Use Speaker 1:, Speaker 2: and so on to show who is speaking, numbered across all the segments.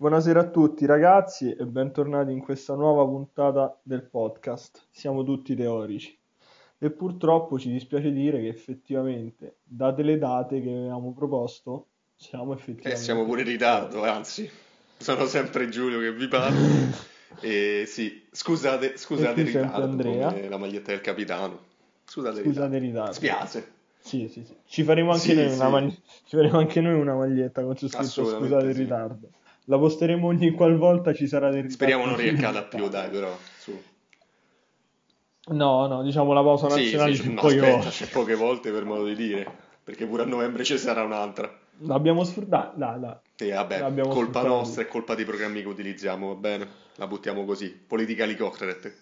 Speaker 1: Buonasera a tutti ragazzi e bentornati in questa nuova puntata del podcast. Siamo tutti teorici e purtroppo ci dispiace dire che effettivamente, date le date che avevamo proposto, siamo
Speaker 2: Eh,
Speaker 1: effettivamente...
Speaker 2: siamo pure in ritardo, anzi, sono sempre Giulio che vi parla. E sì, scusate, scusate il ritardo,
Speaker 1: Andrea.
Speaker 2: la maglietta del capitano. Scusate
Speaker 1: Scusate il
Speaker 2: ritardo.
Speaker 1: ritardo.
Speaker 2: Spiace.
Speaker 1: Sì, sì, sì. Ci faremo anche,
Speaker 2: Sì,
Speaker 1: noi una
Speaker 2: sì.
Speaker 1: magli- ci faremo anche noi una maglietta con su scritto scusate il ritardo. La posteremo ogni qualvolta ci sarà del ritardo.
Speaker 2: Speriamo non riaccada più, dai, però. Su.
Speaker 1: No, no, diciamo la pausa
Speaker 2: Sì,
Speaker 1: nazionale
Speaker 2: sì,
Speaker 1: c'è
Speaker 2: no,
Speaker 1: poche
Speaker 2: aspetta,
Speaker 1: volte.
Speaker 2: c'è poche volte per modo di dire, perché pure a novembre ci sarà un'altra.
Speaker 1: L'abbiamo sfruttata, dai, dai.
Speaker 2: E vabbè,
Speaker 1: L'abbiamo
Speaker 2: colpa
Speaker 1: sfruttata.
Speaker 2: nostra e colpa dei programmi che utilizziamo, va bene? La buttiamo così, politically correct.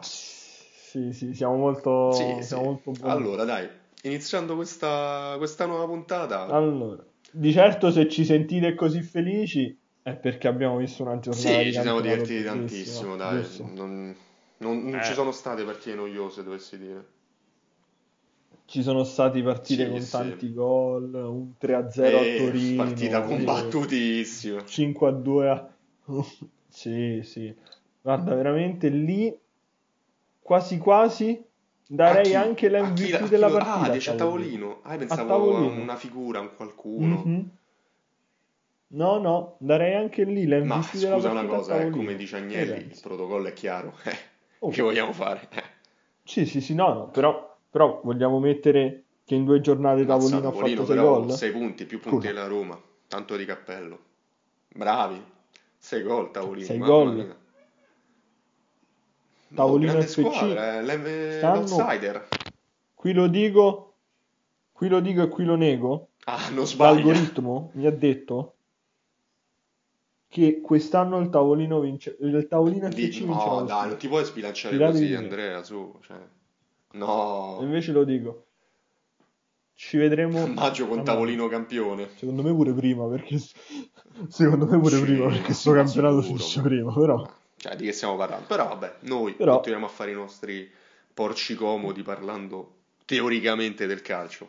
Speaker 1: Sì, sì, siamo molto,
Speaker 2: Sì, sì.
Speaker 1: siamo molto buoni.
Speaker 2: Allora, dai, iniziando questa, questa nuova puntata,
Speaker 1: Allora, di certo se ci sentite così felici è perché abbiamo visto una giornata
Speaker 2: sì, ci siamo divertiti tantissimo, dai.
Speaker 1: giusto?
Speaker 2: Non, non- non
Speaker 1: Eh.
Speaker 2: ci sono state partite noiose, dovessi dire.
Speaker 1: Ci sono stati partite
Speaker 2: Sì,
Speaker 1: con
Speaker 2: sì.
Speaker 1: tanti gol, un 3-0 a
Speaker 2: Eh,
Speaker 1: Torino,
Speaker 2: partita combattutissima.
Speaker 1: 5-2 a... Sì, sì. Guarda, veramente lì quasi quasi darei anche l'MVP
Speaker 2: la-
Speaker 1: della
Speaker 2: lo-
Speaker 1: partita.
Speaker 2: Ah, dici a
Speaker 1: Tavolino.
Speaker 2: Ah, pensavo a
Speaker 1: tavolino.
Speaker 2: una figura, un qualcuno.
Speaker 1: Mhm. No, no, darei anche lì l'MVP
Speaker 2: Ma
Speaker 1: della
Speaker 2: scusa una
Speaker 1: partita a
Speaker 2: cosa, eh, come dice Agnelli, il protocollo è chiaro. Eh,
Speaker 1: Oh.
Speaker 2: Che vogliamo fare? Eh.
Speaker 1: Sì, sì, sì, no, no, però, però vogliamo mettere che in due giornate
Speaker 2: Mazza,
Speaker 1: Tavolino ha
Speaker 2: Tavolino,
Speaker 1: fatto 6
Speaker 2: però
Speaker 1: gol?
Speaker 2: 6 punti, più punti
Speaker 1: Scusa.
Speaker 2: della Roma. Tanto di cappello. Bravi. 6 gol Tavolino.
Speaker 1: Sei gol.
Speaker 2: mia. No,
Speaker 1: Tavolino
Speaker 2: grande
Speaker 1: FC.
Speaker 2: squadra, eh, l'outsider.
Speaker 1: Qui lo dico, qui lo dico e qui lo nego.
Speaker 2: Ah, non.
Speaker 1: L'algoritmo mi ha detto che quest'anno il tavolino vince, il tavolino FC
Speaker 2: Di-
Speaker 1: vince
Speaker 2: no, dai, non ti puoi sbilanciare
Speaker 1: Tirate
Speaker 2: così. Andrea, su. Cioè.
Speaker 1: E
Speaker 2: No.
Speaker 1: invece lo dico. Ci vedremo
Speaker 2: Maggio con Tavolino campione.
Speaker 1: Secondo me pure prima, perché secondo me pure
Speaker 2: Sì,
Speaker 1: prima, perché sto campionato
Speaker 2: sicuro,
Speaker 1: finisce
Speaker 2: ma-
Speaker 1: prima, però
Speaker 2: Cioè, di che stiamo parlando? Però vabbè, noi
Speaker 1: Però-
Speaker 2: continuiamo a fare i nostri porci comodi parlando teoricamente del calcio.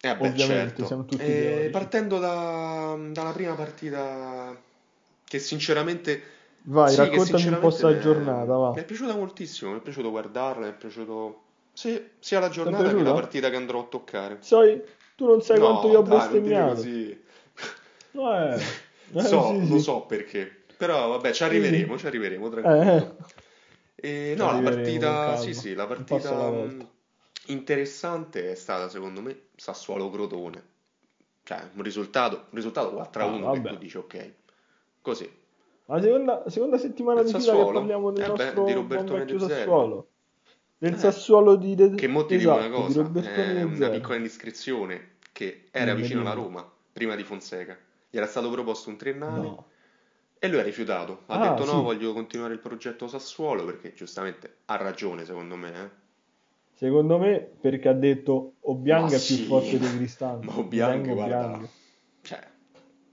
Speaker 2: E vabbè,
Speaker 1: Ovviamente,
Speaker 2: certo.
Speaker 1: siamo tutti
Speaker 2: E
Speaker 1: teorici.
Speaker 2: partendo da- dalla prima partita che sinceramente
Speaker 1: vai,
Speaker 2: sì,
Speaker 1: raccontami un po' sta
Speaker 2: sinceramente
Speaker 1: giornata, va.
Speaker 2: Mi è piaciuta moltissimo, mi è piaciuto guardarla, mi è piaciuto sì, sia la giornata che la partita che andrò a toccare.
Speaker 1: Sai, tu non sai
Speaker 2: No,
Speaker 1: quanto io ho
Speaker 2: dai,
Speaker 1: bestemmiato.
Speaker 2: così.
Speaker 1: Eh, eh,
Speaker 2: So,
Speaker 1: sì,
Speaker 2: lo
Speaker 1: sì.
Speaker 2: so perché. Però vabbè, ci arriveremo, ci arriveremo,
Speaker 1: Eh,
Speaker 2: tranquillo. E
Speaker 1: Ci
Speaker 2: no, la partita, sì, sì, la partita
Speaker 1: volta.
Speaker 2: interessante è stata secondo me Sassuolo-Crotone. Cioè, un risultato, un risultato 4-1
Speaker 1: Ah,
Speaker 2: che
Speaker 1: vabbè.
Speaker 2: tu dici ok. Così.
Speaker 1: La seconda, seconda settimana
Speaker 2: Del
Speaker 1: di fila che parliamo del
Speaker 2: Eh beh,
Speaker 1: nostro
Speaker 2: di Robertone
Speaker 1: vecchio
Speaker 2: De Zerbi.
Speaker 1: Sassuolo. Del
Speaker 2: Eh,
Speaker 1: Sassuolo di De...
Speaker 2: Che mo ti dico
Speaker 1: esatto,
Speaker 2: una
Speaker 1: di
Speaker 2: cosa, è
Speaker 1: De
Speaker 2: una piccola indiscrezione che era vicino alla. Roma, prima di Fonseca. Gli era stato proposto un triennale
Speaker 1: No.
Speaker 2: E lui ha rifiutato, ha
Speaker 1: Ah,
Speaker 2: detto
Speaker 1: sì.
Speaker 2: no, voglio continuare il progetto Sassuolo perché giustamente ha ragione secondo me, eh.
Speaker 1: Secondo me perché ha detto Obiang
Speaker 2: Ma
Speaker 1: è più
Speaker 2: sì,
Speaker 1: forte di Cristante.
Speaker 2: Ma Obiang, guarda,
Speaker 1: Obiang.
Speaker 2: cioè,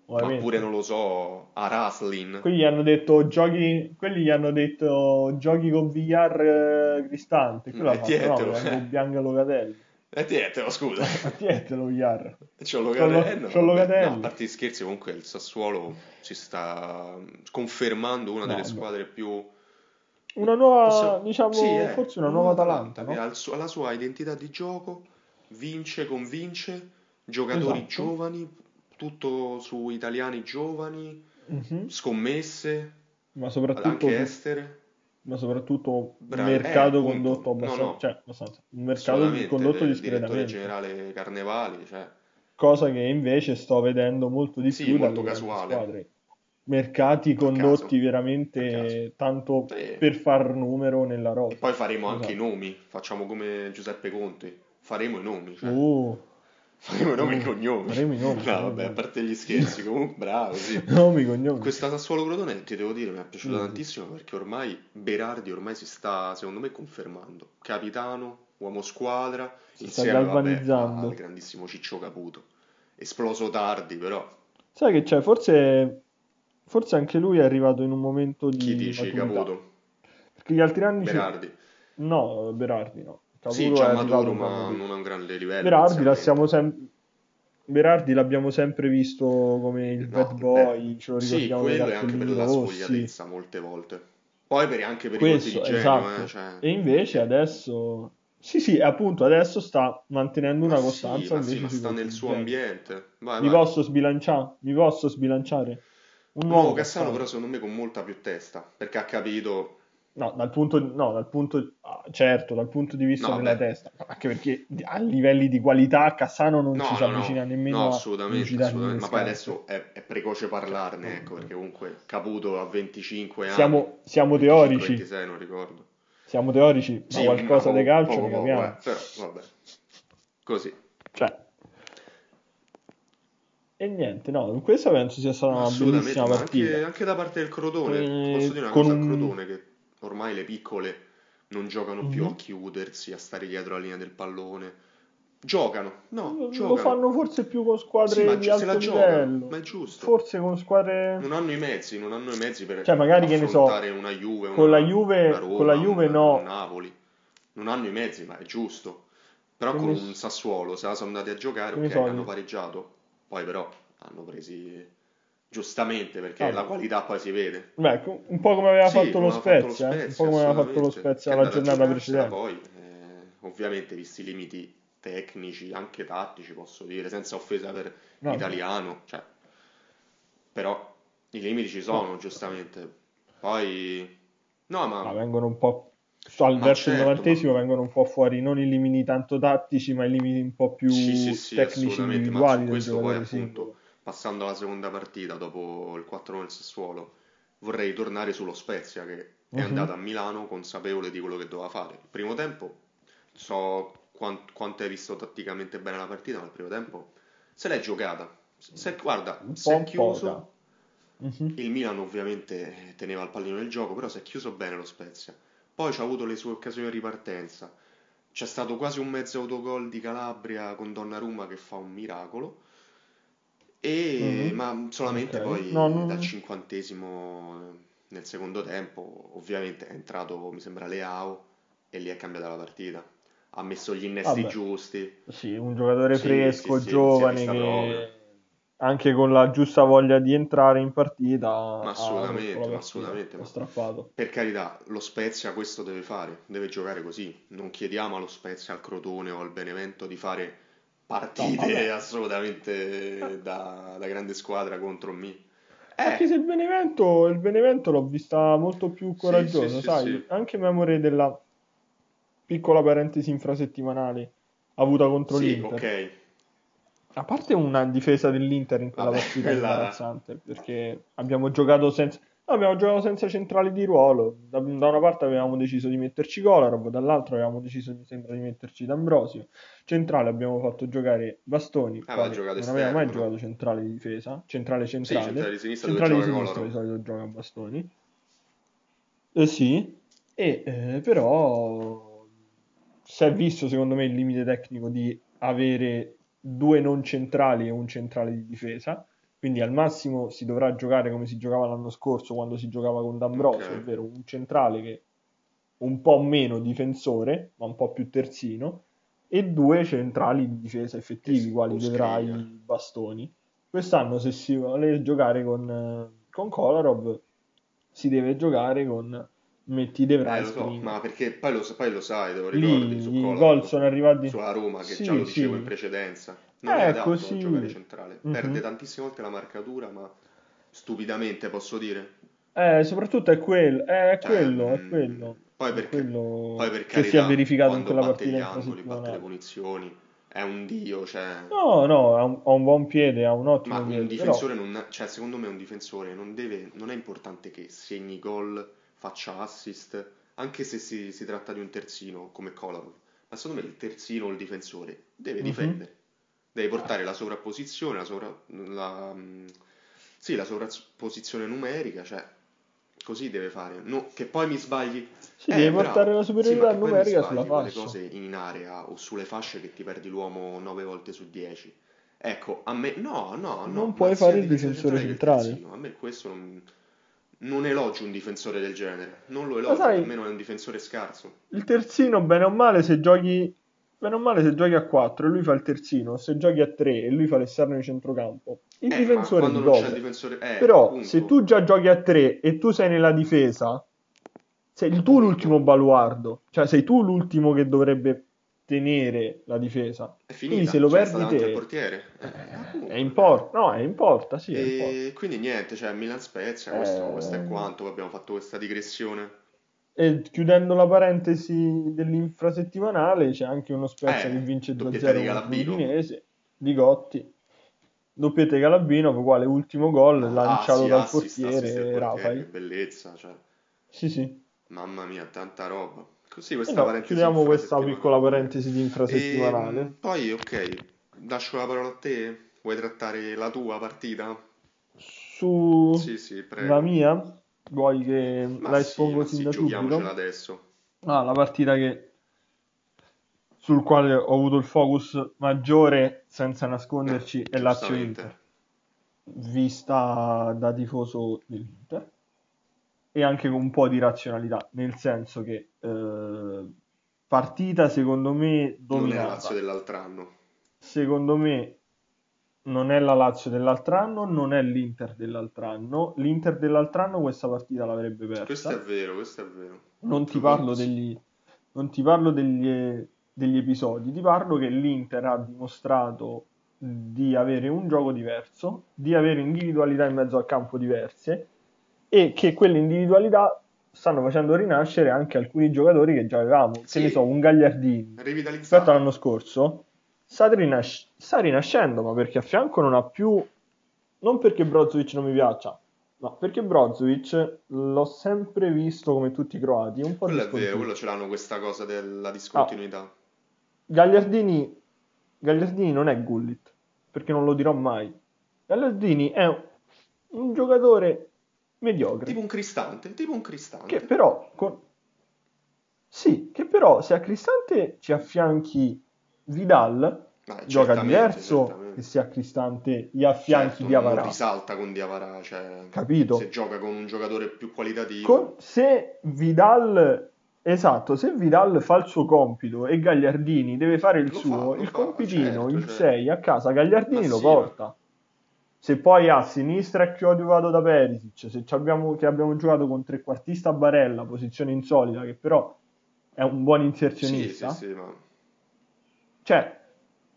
Speaker 2: ma
Speaker 1: Ovviamente.
Speaker 2: pure non lo so, a Raslin,
Speaker 1: Quelli gli hanno detto giochi, quelli gli hanno detto giochi con Villar eh, Cristante. Quello ha fatto no,
Speaker 2: Mettietelo,
Speaker 1: vengo
Speaker 2: eh.
Speaker 1: Obiang Locatelli.
Speaker 2: e tientelo, scusa,
Speaker 1: Attietelo Villar.
Speaker 2: c'ho
Speaker 1: C'ho
Speaker 2: Locatelli,
Speaker 1: lo-
Speaker 2: no,
Speaker 1: c'ho Locatelli.
Speaker 2: no, a parte gli scherzi comunque il Sassuolo si sta confermando una
Speaker 1: No,
Speaker 2: delle squadre più...
Speaker 1: Una nuova,
Speaker 2: possiamo-
Speaker 1: diciamo,
Speaker 2: sì, eh,
Speaker 1: forse una nuova Atalanta,
Speaker 2: che
Speaker 1: no?
Speaker 2: ha la sua identità di gioco, vince, convince, giocatori
Speaker 1: Esatto.
Speaker 2: giovani, tutto su italiani giovani,
Speaker 1: Mhm.
Speaker 2: scommesse,
Speaker 1: Ma soprattutto,
Speaker 2: anche estere.
Speaker 1: Ma soprattutto
Speaker 2: Bravi.
Speaker 1: mercato
Speaker 2: Eh,
Speaker 1: condotto
Speaker 2: No,
Speaker 1: abbastanza,
Speaker 2: no.
Speaker 1: cioè, abbastanza, un mercato condotto
Speaker 2: del
Speaker 1: discretamente.
Speaker 2: generale Carnevali, cioè,
Speaker 1: Cosa che invece sto vedendo molto di
Speaker 2: Sì,
Speaker 1: più
Speaker 2: molto casuale.
Speaker 1: squadre. Mercati condotti veramente tanto
Speaker 2: Sì.
Speaker 1: per far numero nella
Speaker 2: E
Speaker 1: rosa.
Speaker 2: poi faremo anche i
Speaker 1: Esatto.
Speaker 2: nomi, facciamo come Giuseppe Conte, faremo i nomi, cioè,
Speaker 1: Uh,
Speaker 2: faremo i nomi e i cognomi.
Speaker 1: faremo i nomi,
Speaker 2: No, vabbè, a
Speaker 1: nomi.
Speaker 2: parte gli scherzi, comunque bravo, sì.
Speaker 1: nomi, cognomi.
Speaker 2: Questa Sassuolo Crotone, ti devo dire, mi è piaciuta
Speaker 1: Mm.
Speaker 2: tantissimo perché ormai Berardi ormai si sta, secondo me, confermando. Capitano, uomo squadra,
Speaker 1: Si sta
Speaker 2: insieme vabbè,
Speaker 1: galvanizzando.
Speaker 2: al grandissimo Ciccio Caputo. Esploso tardi, però.
Speaker 1: Sai che c'è? Forse, forse anche lui è arrivato in un momento di
Speaker 2: Chi dici
Speaker 1: maturità.
Speaker 2: Caputo?
Speaker 1: Perché gli altri anni... ci-
Speaker 2: Berardi.
Speaker 1: No, Berardi no.
Speaker 2: Sì,
Speaker 1: Caputo
Speaker 2: già
Speaker 1: è arrivato
Speaker 2: ma non a un grande livello.
Speaker 1: Berardi la sempre... Berardi l'abbiamo sempre visto come il
Speaker 2: No,
Speaker 1: bad boy,
Speaker 2: beh,
Speaker 1: ce lo
Speaker 2: sì,
Speaker 1: ricordiamo nei
Speaker 2: quello è anche per la
Speaker 1: rossi.
Speaker 2: svogliatezza molte volte. Poi per, anche per i colpi
Speaker 1: Questo,
Speaker 2: di genio,
Speaker 1: esatto.
Speaker 2: eh, cioè...
Speaker 1: E invece adesso... Sì, sì, appunto, adesso sta mantenendo
Speaker 2: Ma
Speaker 1: una
Speaker 2: sì,
Speaker 1: costanza
Speaker 2: ma sì, ma
Speaker 1: sui
Speaker 2: sta nel suo ambiente. Vai,
Speaker 1: Mi
Speaker 2: vai.
Speaker 1: posso sbilanciare? Mi posso sbilanciare? Un nuovo
Speaker 2: nuovo Cassano però secondo me con molta più testa, perché ha capito...
Speaker 1: No, dal punto, no, dal punto, ah, certo, dal punto di vista
Speaker 2: No,
Speaker 1: della
Speaker 2: beh,
Speaker 1: testa, anche perché a livelli di qualità Cassano non ci
Speaker 2: no,
Speaker 1: si
Speaker 2: no,
Speaker 1: avvicina
Speaker 2: no,
Speaker 1: nemmeno
Speaker 2: no,
Speaker 1: a
Speaker 2: assolutamente, assolutamente. Ma poi adesso è, è precoce parlarne,
Speaker 1: Cioè,
Speaker 2: ecco, perché comunque Caputo ha 25 anni,
Speaker 1: siamo, siamo
Speaker 2: 25,
Speaker 1: teorici,
Speaker 2: 26 non ricordo.
Speaker 1: siamo teorici, ma
Speaker 2: Sì, ma
Speaker 1: qualcosa di calcio
Speaker 2: poco,
Speaker 1: ne
Speaker 2: poco, eh,
Speaker 1: capiamo.
Speaker 2: però vabbè, così.
Speaker 1: Cioè, e niente, no, questa penso sia stata una bellissima
Speaker 2: ma anche,
Speaker 1: partita.
Speaker 2: anche da parte del Crotone, ti
Speaker 1: E
Speaker 2: posso dire una
Speaker 1: con
Speaker 2: cosa al
Speaker 1: un...
Speaker 2: Crotone, che ormai le piccole non giocano più a
Speaker 1: Mhm.
Speaker 2: chiudersi, a stare dietro la linea del pallone. Giocano, no,
Speaker 1: Lo
Speaker 2: giocano.
Speaker 1: fanno forse più con
Speaker 2: Sì,
Speaker 1: squadre
Speaker 2: ma
Speaker 1: di alto
Speaker 2: giocano, ma è giusto.
Speaker 1: forse con squadre...
Speaker 2: Non hanno i mezzi, non hanno i mezzi per
Speaker 1: Cioè, magari che ne so,
Speaker 2: una Juve,
Speaker 1: con la
Speaker 2: una, una
Speaker 1: Juve, con la
Speaker 2: Roma,
Speaker 1: Juve
Speaker 2: un, un
Speaker 1: no,
Speaker 2: Napoli. Non hanno i mezzi, ma è giusto. Però
Speaker 1: che
Speaker 2: con un Sassuolo, se la sono andati a giocare, ok, hanno pareggiato. Poi però hanno presi giustamente, perché la
Speaker 1: Vabbè.
Speaker 2: qualità poi si vede.
Speaker 1: Beh, un po' come aveva
Speaker 2: Sì,
Speaker 1: fatto
Speaker 2: come
Speaker 1: lo
Speaker 2: aveva fatto lo
Speaker 1: Spezia, eh? Un po' come aveva fatto lo Spezia
Speaker 2: è
Speaker 1: la
Speaker 2: andato a
Speaker 1: giornata precedente.
Speaker 2: poi, eh, ovviamente visti i limiti tecnici, anche tattici, posso dire, senza offesa per
Speaker 1: Vabbè,
Speaker 2: l'italiano, cioè, però i limiti ci
Speaker 1: no,
Speaker 2: sono, giustamente. Poi, no,
Speaker 1: ma
Speaker 2: ma,
Speaker 1: vengono un po', al
Speaker 2: ma
Speaker 1: verso il
Speaker 2: certo, ma
Speaker 1: novantesimo vengono un po' fuori non i limiti tanto tattici, ma i limiti un po'
Speaker 2: sì, sì,
Speaker 1: più
Speaker 2: sì,
Speaker 1: tecnici
Speaker 2: ma
Speaker 1: individuali del
Speaker 2: questo poi appunto. Passando alla seconda partita, dopo il 4-1 del Sassuolo, vorrei tornare sullo Spezia, che è andato
Speaker 1: Mhm.
Speaker 2: a Milano consapevole di quello che doveva fare. Il primo tempo, so quan- quanto hai visto tatticamente bene la partita, ma il primo tempo se l'è giocata. Se, guarda, si è chiuso.
Speaker 1: Mhm.
Speaker 2: il Milan ovviamente teneva il pallino nel gioco, però si è chiuso bene lo Spezia. Poi c'ha avuto le sue occasioni di ripartenza. C'è stato quasi un mezzo autogol di Calabria con Donnarumma che fa un miracolo. E,
Speaker 1: Mhm.
Speaker 2: ma solamente
Speaker 1: Ok,
Speaker 2: poi
Speaker 1: no,
Speaker 2: dal
Speaker 1: non...
Speaker 2: cinquantesimo nel secondo tempo, ovviamente è entrato, mi sembra, Leao e lì è cambiata la partita. Ha messo gli innesti
Speaker 1: Vabbè,
Speaker 2: giusti.
Speaker 1: sì, un giocatore
Speaker 2: Sì, sì,
Speaker 1: fresco,
Speaker 2: sì, è
Speaker 1: giovane, che anche con la giusta voglia di entrare in partita
Speaker 2: Ma assolutamente, ma
Speaker 1: partita,
Speaker 2: assolutamente,
Speaker 1: ha
Speaker 2: ma
Speaker 1: strappato.
Speaker 2: per carità, lo Spezia questo deve fare, deve giocare così. Non chiediamo allo Spezia, al Crotone o al Benevento di fare
Speaker 1: No,
Speaker 2: partite
Speaker 1: vabbè.
Speaker 2: assolutamente da, da grande squadra contro me.
Speaker 1: Anche
Speaker 2: Eh,
Speaker 1: se il Benevento, il Benevento l'ho vista molto più
Speaker 2: sì, sì,
Speaker 1: coraggiosa,
Speaker 2: sì,
Speaker 1: sai,
Speaker 2: sì.
Speaker 1: anche memore della piccola parentesi infrasettimanale avuta contro l'Inter.
Speaker 2: ok.
Speaker 1: A parte una difesa dell'Inter in quella
Speaker 2: Vabbè,
Speaker 1: partita
Speaker 2: quella...
Speaker 1: imbarazzante, perché abbiamo giocato senza, no, abbiamo giocato senza centrali di ruolo. Da, da una parte avevamo deciso di metterci Kolarov, dall'altra avevamo deciso, mi sembra, di metterci D'Ambrosio. Centrale abbiamo fatto giocare Bastoni,
Speaker 2: giocato
Speaker 1: non aveva mai
Speaker 2: esterno, no?
Speaker 1: giocato centrale di difesa, centrale
Speaker 2: Sì,
Speaker 1: centrale,
Speaker 2: centrale di sinistra
Speaker 1: centrale di sinistra di solito gioca Bastoni. Eh sì, e eh, però si è visto secondo me il limite tecnico di avere due non centrali e un centrale di difesa, quindi al massimo si dovrà giocare come si giocava l'anno scorso quando si giocava con D'Ambrosio,
Speaker 2: Ok.
Speaker 1: ovvero un centrale che un po' meno difensore, ma un po' più terzino, e due centrali di difesa effettivi, quali vedrai
Speaker 2: scriglia.
Speaker 1: bastoni. Quest'anno se si vuole giocare con, eh, con Kolarov si deve giocare con metti De
Speaker 2: Eh,
Speaker 1: Vrij
Speaker 2: lo so, ma perché poi lo, poi lo sai, te lo ricordi su
Speaker 1: Lì i gol
Speaker 2: Kolarov,
Speaker 1: sono arrivati.
Speaker 2: sulla Roma, che già
Speaker 1: Sì,
Speaker 2: lo dicevo in
Speaker 1: sì.
Speaker 2: precedenza. Non è
Speaker 1: Ecco,
Speaker 2: adatto a giocare centrale. Perde
Speaker 1: Mhm.
Speaker 2: tantissime volte la marcatura, ma stupidamente posso dire.
Speaker 1: Eh, soprattutto è quello, è
Speaker 2: Cioè,
Speaker 1: quello, è
Speaker 2: mm,
Speaker 1: quello,
Speaker 2: poi
Speaker 1: è
Speaker 2: per,
Speaker 1: quello
Speaker 2: poi per
Speaker 1: che si è
Speaker 2: carità,
Speaker 1: verificato in quella
Speaker 2: batte
Speaker 1: partita
Speaker 2: gli angoli, batte le punizioni, è un dio, cioè...
Speaker 1: No, no, ha un, ha un buon piede, ha un
Speaker 2: Ma
Speaker 1: ottimo
Speaker 2: un
Speaker 1: piede,
Speaker 2: difensore
Speaker 1: però
Speaker 2: non, cioè, secondo me un difensore non deve, non è importante che segni gol, faccia assist, anche se si, si tratta di un terzino come Kolarov. Ma secondo me il terzino o il difensore deve
Speaker 1: Mhm.
Speaker 2: difendere, deve portare la sovrapposizione, la, sovra- la, mm, sì, la sovrapposizione numerica, cioè così deve fare. No, che poi mi sbagli,
Speaker 1: sì,
Speaker 2: eh,
Speaker 1: devi portare
Speaker 2: bravo,
Speaker 1: la
Speaker 2: sì, ma
Speaker 1: superiorità
Speaker 2: mi
Speaker 1: numerica sulla fascia.
Speaker 2: cose in area o sulle fasce che ti perdi l'uomo 9 volte su 10. Ecco, a me no, no,
Speaker 1: Non
Speaker 2: no, ma
Speaker 1: puoi fare
Speaker 2: il difensore centrale
Speaker 1: centrale.
Speaker 2: a me questo non, non elogio un difensore del genere, non lo elogio,
Speaker 1: sai,
Speaker 2: me non è un difensore scarso.
Speaker 1: il terzino, bene o male, se giochi bene o male, se giochi a 4 e lui fa il terzino, se giochi a 3 e lui fa l'esterno di centrocampo, il
Speaker 2: Eh,
Speaker 1: difensore
Speaker 2: il
Speaker 1: copre.
Speaker 2: difensore... Eh,
Speaker 1: Però
Speaker 2: appunto.
Speaker 1: se tu già giochi a 3 e tu sei nella difesa, sei tu l'ultimo baluardo, cioè sei tu l'ultimo che dovrebbe tenere la difesa.
Speaker 2: È
Speaker 1: Quindi
Speaker 2: finita,
Speaker 1: se lo
Speaker 2: cioè,
Speaker 1: perdi te-
Speaker 2: portiere. Eh, appunto.
Speaker 1: È in porta, no, è in porta, sì, è in porta.
Speaker 2: E quindi niente, cioè Milan Spezia, questo,
Speaker 1: Eh.
Speaker 2: questo è quanto, abbiamo fatto questa digressione.
Speaker 1: E chiudendo la parentesi dell'infrasettimanale, c'è anche uno Spezia
Speaker 2: Eh,
Speaker 1: che vince 2-0
Speaker 2: doppietta di
Speaker 1: contro
Speaker 2: Galabino.
Speaker 1: l'Udinese, di Gotti. Doppietta di Galabino, quale ultimo gol
Speaker 2: Ah,
Speaker 1: lanciato
Speaker 2: sì,
Speaker 1: dal
Speaker 2: del
Speaker 1: portiere
Speaker 2: portiere, che
Speaker 1: Rafael.
Speaker 2: bellezza, cioè,
Speaker 1: Sì, sì.
Speaker 2: mamma mia, tanta roba. Così
Speaker 1: E
Speaker 2: questa
Speaker 1: no,
Speaker 2: parentesi
Speaker 1: chiudiamo questa piccola parentesi di infrasettimanale.
Speaker 2: Ehm, poi, ok, lascio la parola a te. Vuoi trattare la tua partita?
Speaker 1: Su
Speaker 2: Sì, sì, prego.
Speaker 1: la mia, vuoi che
Speaker 2: Ma
Speaker 1: la
Speaker 2: sì,
Speaker 1: espongo
Speaker 2: ma
Speaker 1: sin
Speaker 2: sì,
Speaker 1: da
Speaker 2: giochiamocela
Speaker 1: subito?
Speaker 2: adesso.
Speaker 1: Ah, la partita che sul quale ho avuto il focus maggiore, senza nasconderci,
Speaker 2: Eh,
Speaker 1: è Lazio-Inter. vista da tifoso dell'Inter e anche con un po' di razionalità, nel senso che eh, partita secondo me
Speaker 2: Non è la
Speaker 1: dominata,
Speaker 2: Lazio dell'altro anno.
Speaker 1: secondo me non è la Lazio dell'altro anno, non è l'Inter dell'altro anno, l'Inter dell'altro anno questa partita l'avrebbe
Speaker 2: Questo è
Speaker 1: persa,
Speaker 2: vero, questo è vero.
Speaker 1: non ti
Speaker 2: Lo
Speaker 1: parlo degli, non ti parlo degli, degli episodi, ti parlo che l'Inter ha dimostrato di avere un gioco diverso, di avere individualità in mezzo al campo diverse e che quelle individualità stanno facendo rinascere anche alcuni giocatori che già avevamo. Che
Speaker 2: Sì.
Speaker 1: ne so, un Gagliardini rispetto all'anno scorso sta, rinas- sta rinascendo, ma perché a fianco non ha più, non perché Brozovic non mi piaccia, ma perché Brozovic l'ho sempre visto come tutti i croati, un po'
Speaker 2: Quello è vero,
Speaker 1: discontinuo.
Speaker 2: quello ce l'hanno questa cosa della discontinuità.
Speaker 1: Gagliardini, Gagliardini non è Gullit, perché non lo dirò mai. Gagliardini è un, un giocatore mediocre,
Speaker 2: Tipo un cristante, tipo un cristante.
Speaker 1: che però, con- sì, che però se a Cristante ci affianchi Vidal,
Speaker 2: Ah,
Speaker 1: gioca diverso che se a Cristante gli affianchi
Speaker 2: Certo,
Speaker 1: Diavara.
Speaker 2: non risalta con Diavara, cioè,
Speaker 1: Capito?
Speaker 2: se gioca con un giocatore più qualitativo.
Speaker 1: Con- se Vidal, esatto, se Vidal fa il suo compito e Gagliardini deve fare il
Speaker 2: Lo
Speaker 1: suo,
Speaker 2: fa,
Speaker 1: il
Speaker 2: fa,
Speaker 1: compitino,
Speaker 2: certo,
Speaker 1: il
Speaker 2: certo.
Speaker 1: 6 a casa, Gagliardini lo
Speaker 2: sì,
Speaker 1: porta. Se poi a sinistra è coadiuvato da Perisic, se abbiamo, che abbiamo giocato con trequartista Barella, posizione insolita, che però è un buon
Speaker 2: Sì,
Speaker 1: inserzionista,
Speaker 2: sì, sì, ma...
Speaker 1: cioè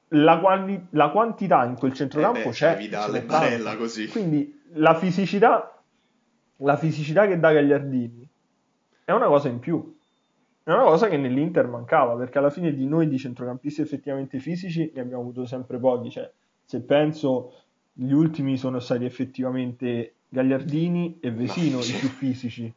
Speaker 1: la, quali- la quantità in quel centrocampo
Speaker 2: Eh beh,
Speaker 1: c'è,
Speaker 2: c'è Vidal
Speaker 1: ce n'è
Speaker 2: e Barella così.
Speaker 1: Quindi la fisicità, la fisicità che dà Gagliardini è una cosa in più. È una cosa che nell'Inter mancava, perché alla fine di noi di centrocampisti effettivamente fisici ne abbiamo avuto sempre pochi. Cioè, se penso, gli ultimi sono stati effettivamente Gagliardini e Vesino
Speaker 2: No,
Speaker 1: i più fisici.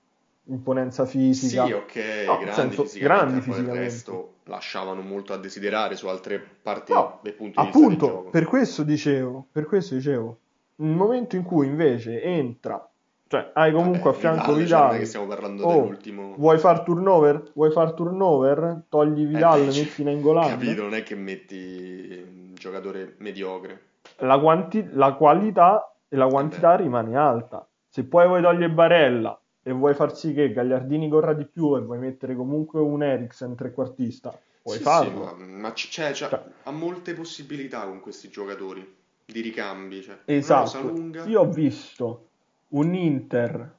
Speaker 1: Imponenza fisica.
Speaker 2: Sì, ok,
Speaker 1: No,
Speaker 2: grandi
Speaker 1: senso,
Speaker 2: fisicamente,
Speaker 1: grandi
Speaker 2: poi il
Speaker 1: fisicamente.
Speaker 2: resto lasciavano molto a desiderare su altre parti
Speaker 1: No,
Speaker 2: dei punti di
Speaker 1: appunto,
Speaker 2: gioco.
Speaker 1: per questo dicevo, per questo dicevo, nel momento in cui invece entra, cioè hai comunque
Speaker 2: Vabbè,
Speaker 1: a fianco
Speaker 2: Vidal, cioè,
Speaker 1: Vidal,
Speaker 2: non è che stiamo parlando
Speaker 1: oh,
Speaker 2: dell'ultimo...
Speaker 1: vuoi far turnover? Vuoi far turnover? Togli Vidal,
Speaker 2: Eh beh, cioè,
Speaker 1: metti Nengolan.
Speaker 2: Capito, non è che metti un giocatore mediocre.
Speaker 1: La, quanti- la qualità e la quantità rimane alta. Se poi vuoi togliere Barella e vuoi far sì che Gagliardini corra di più e vuoi mettere comunque un Eriksen trequartista, puoi
Speaker 2: Sì,
Speaker 1: farlo.
Speaker 2: sì, ma, ma c- c'è- c'è-
Speaker 1: Cioè.
Speaker 2: ha molte possibilità con questi giocatori di ricambi. Cioè,
Speaker 1: Esatto, io ho visto un Inter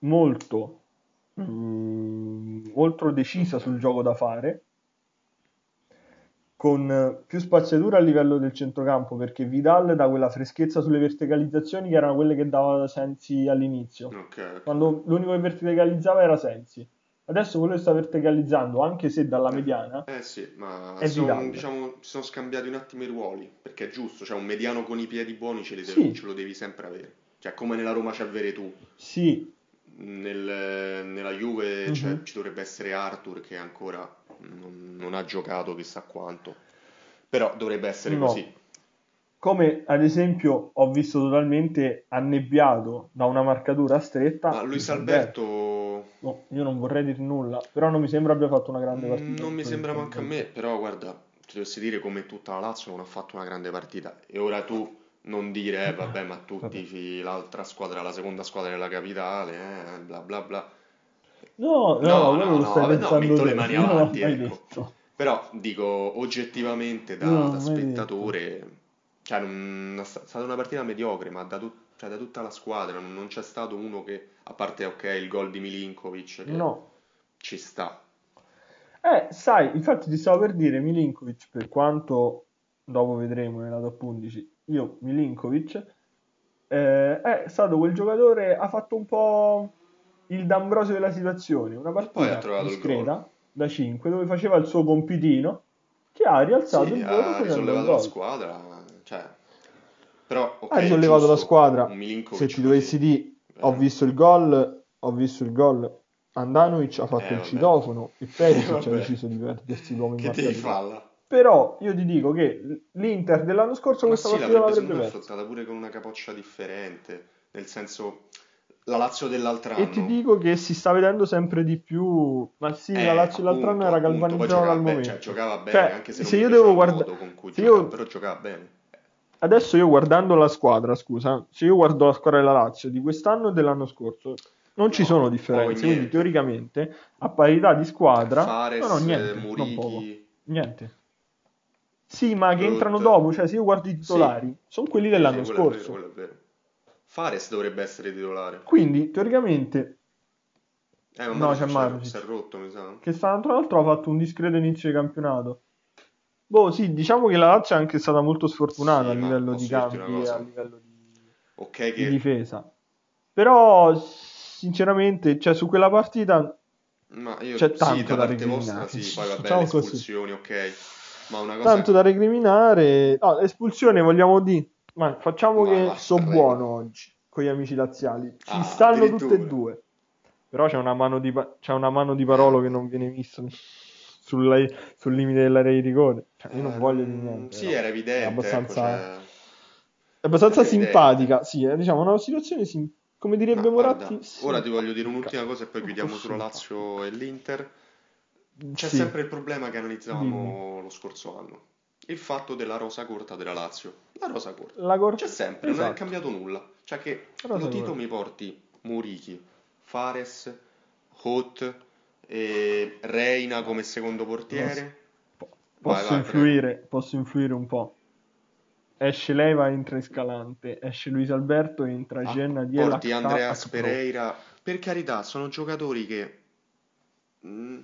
Speaker 1: molto, mm, molto decisa sul gioco da fare, con eh, più spaziatura a livello del centrocampo, perché Vidal dà quella freschezza sulle verticalizzazioni che erano quelle che dava Sensi all'inizio.
Speaker 2: Ok, ok.
Speaker 1: Quando l'unico che verticalizzava era Sensi. Adesso quello che sta verticalizzando, anche se dalla mediana,
Speaker 2: Eh sì, ma
Speaker 1: È
Speaker 2: sono,
Speaker 1: Vidal.
Speaker 2: diciamo, si sono scambiati un attimo i ruoli, perché è giusto, cioè un mediano con i piedi buoni ce, li
Speaker 1: Sì.
Speaker 2: devi- ce lo devi sempre avere. Cioè come nella Roma c'è avere tu,
Speaker 1: sì,
Speaker 2: Nel- nella Juve c'è-
Speaker 1: Mhm.
Speaker 2: ci dovrebbe essere Arthur che ancora non, non ha giocato chissà quanto, però dovrebbe essere
Speaker 1: No.
Speaker 2: così.
Speaker 1: Come ad esempio ho visto totalmente annebbiato da una marcatura stretta.
Speaker 2: Ma Luis Alberto
Speaker 1: No, io non vorrei dire nulla, però non mi sembra abbia fatto una grande
Speaker 2: mm,
Speaker 1: partita.
Speaker 2: non mi sembra manco a me, però guarda, ti dovessi dire come tutta la Lazio non ha fatto una grande partita e ora tu non dire eh, vabbè ma tu
Speaker 1: Vabbè.
Speaker 2: tifi l'altra squadra, la seconda squadra della capitale, eh, bla bla bla.
Speaker 1: No, no,
Speaker 2: No, no,
Speaker 1: lo
Speaker 2: no,
Speaker 1: stai
Speaker 2: no,
Speaker 1: pensando
Speaker 2: metto le mani avanti, ecco.
Speaker 1: detto.
Speaker 2: Però dico, oggettivamente da,
Speaker 1: No,
Speaker 2: da spettatore, cioè non, è sta- stata una partita mediocre, ma da, tut- cioè, da tutta la squadra non, non c'è stato uno che, a parte ok, il gol di Milinkovic, che
Speaker 1: No.
Speaker 2: ci sta.
Speaker 1: Eh, sai, infatti ti stavo per dire Milinkovic, per quanto dopo vedremo nella top 11, io Milinkovic eh, è stato quel giocatore, ha fatto un po' il D'Ambrosio della situazione, una partita discreta da 5 dove faceva il suo compitino che ha rialzato
Speaker 2: Sì,
Speaker 1: il voto
Speaker 2: ha risollevato la squadra, cioè, però ok,
Speaker 1: Ha risollevato la squadra. Se
Speaker 2: così.
Speaker 1: dovessi dire, ho
Speaker 2: Eh.
Speaker 1: visto il gol, ho visto il gol. Andanovic ha fatto
Speaker 2: Eh,
Speaker 1: il citofono e Perisic ha deciso di perdersi l'uomo in marcatura. Però io ti dico che l'Inter dell'anno scorso
Speaker 2: Ma
Speaker 1: questa
Speaker 2: sì,
Speaker 1: partita
Speaker 2: l'avrebbe
Speaker 1: persa.
Speaker 2: pure con una capoccia differente, nel senso la Lazio dell'altro
Speaker 1: E ti
Speaker 2: anno.
Speaker 1: dico che si sta vedendo sempre di più. Ma sì,
Speaker 2: Eh,
Speaker 1: la Lazio anno
Speaker 2: appunto,
Speaker 1: era
Speaker 2: appunto, poi
Speaker 1: galvanizzata dal momento.
Speaker 2: cioè giocava bene,
Speaker 1: Cioè,
Speaker 2: anche se
Speaker 1: se io devo guardare. io-
Speaker 2: però giocava bene.
Speaker 1: Adesso io guardando la squadra, scusa, se io guardo la squadra della Lazio di quest'anno e dell'anno scorso, non ci
Speaker 2: No,
Speaker 1: sono
Speaker 2: poco e
Speaker 1: differenze. Quindi teoricamente, a parità di squadra,
Speaker 2: Fares,
Speaker 1: no, no, niente, poco. Niente. Sì, ma che
Speaker 2: Brut.
Speaker 1: entrano dopo, cioè se io guardo i titolari, sono quelli dell'anno
Speaker 2: sì, quello è vero,
Speaker 1: scorso.
Speaker 2: quello è vero. Fares dovrebbe essere titolare.
Speaker 1: Quindi, teoricamente,
Speaker 2: Eh, ma
Speaker 1: No, c'è Matic.
Speaker 2: si è rotto, mi sa.
Speaker 1: che sta, tra l'altro ha fatto un discreto inizio di campionato. Boh, sì, diciamo che la Lazio è anche stata molto sfortunata
Speaker 2: Sì,
Speaker 1: a livello di e
Speaker 2: cosa?
Speaker 1: a livello di,
Speaker 2: Ok
Speaker 1: di
Speaker 2: che
Speaker 1: difesa. Però, sinceramente, cioè, su quella partita
Speaker 2: Ma io
Speaker 1: C'è
Speaker 2: sì,
Speaker 1: tanto
Speaker 2: da
Speaker 1: da
Speaker 2: vostra
Speaker 1: recriminare.
Speaker 2: sì, poi vabbè,
Speaker 1: Diciamo
Speaker 2: le
Speaker 1: così.
Speaker 2: espulsioni, ok. Ma una cosa
Speaker 1: tanto da recriminare. No, espulsione vogliamo dire. Ma facciamo
Speaker 2: Ma
Speaker 1: che so
Speaker 2: prego.
Speaker 1: buono oggi con gli amici laziali. Ci
Speaker 2: Ah,
Speaker 1: stanno tutte e due. Però c'è una mano di, pa- c'è una mano di Parolo che non viene vista sulla- sul limite dell'area di rigore. Cioè, io non
Speaker 2: Eh,
Speaker 1: voglio di
Speaker 2: mm,
Speaker 1: niente.
Speaker 2: Sì,
Speaker 1: però.
Speaker 2: era evidente,
Speaker 1: È abbastanza-
Speaker 2: ecco, cioè...
Speaker 1: È abbastanza simpatica. Sì, è diciamo una situazione sim- come direbbe
Speaker 2: Ma
Speaker 1: Moratti.
Speaker 2: guarda, ora ti voglio dire
Speaker 1: simpatica.
Speaker 2: un'ultima cosa e poi chiudiamo sulla Lazio e l'Inter. C'è
Speaker 1: Sì.
Speaker 2: sempre il problema che analizzavamo lo scorso anno. Il fatto della rosa corta della Lazio. La rosa corta.
Speaker 1: La cor-
Speaker 2: C'è sempre, non è
Speaker 1: Esatto.
Speaker 2: cambiato nulla. Cioè che Lotito mi porti Murichi, Fares, Hot e Reina come secondo portiere.
Speaker 1: Po-
Speaker 2: Vai,
Speaker 1: Posso
Speaker 2: vai,
Speaker 1: influire, posso influire un po'. Esce Leva, entra Escalante. Esce Luis Alberto, entra
Speaker 2: Ah,
Speaker 1: Genna Diel,
Speaker 2: porti Andreas. Pereira. Per carità, sono giocatori che... mm,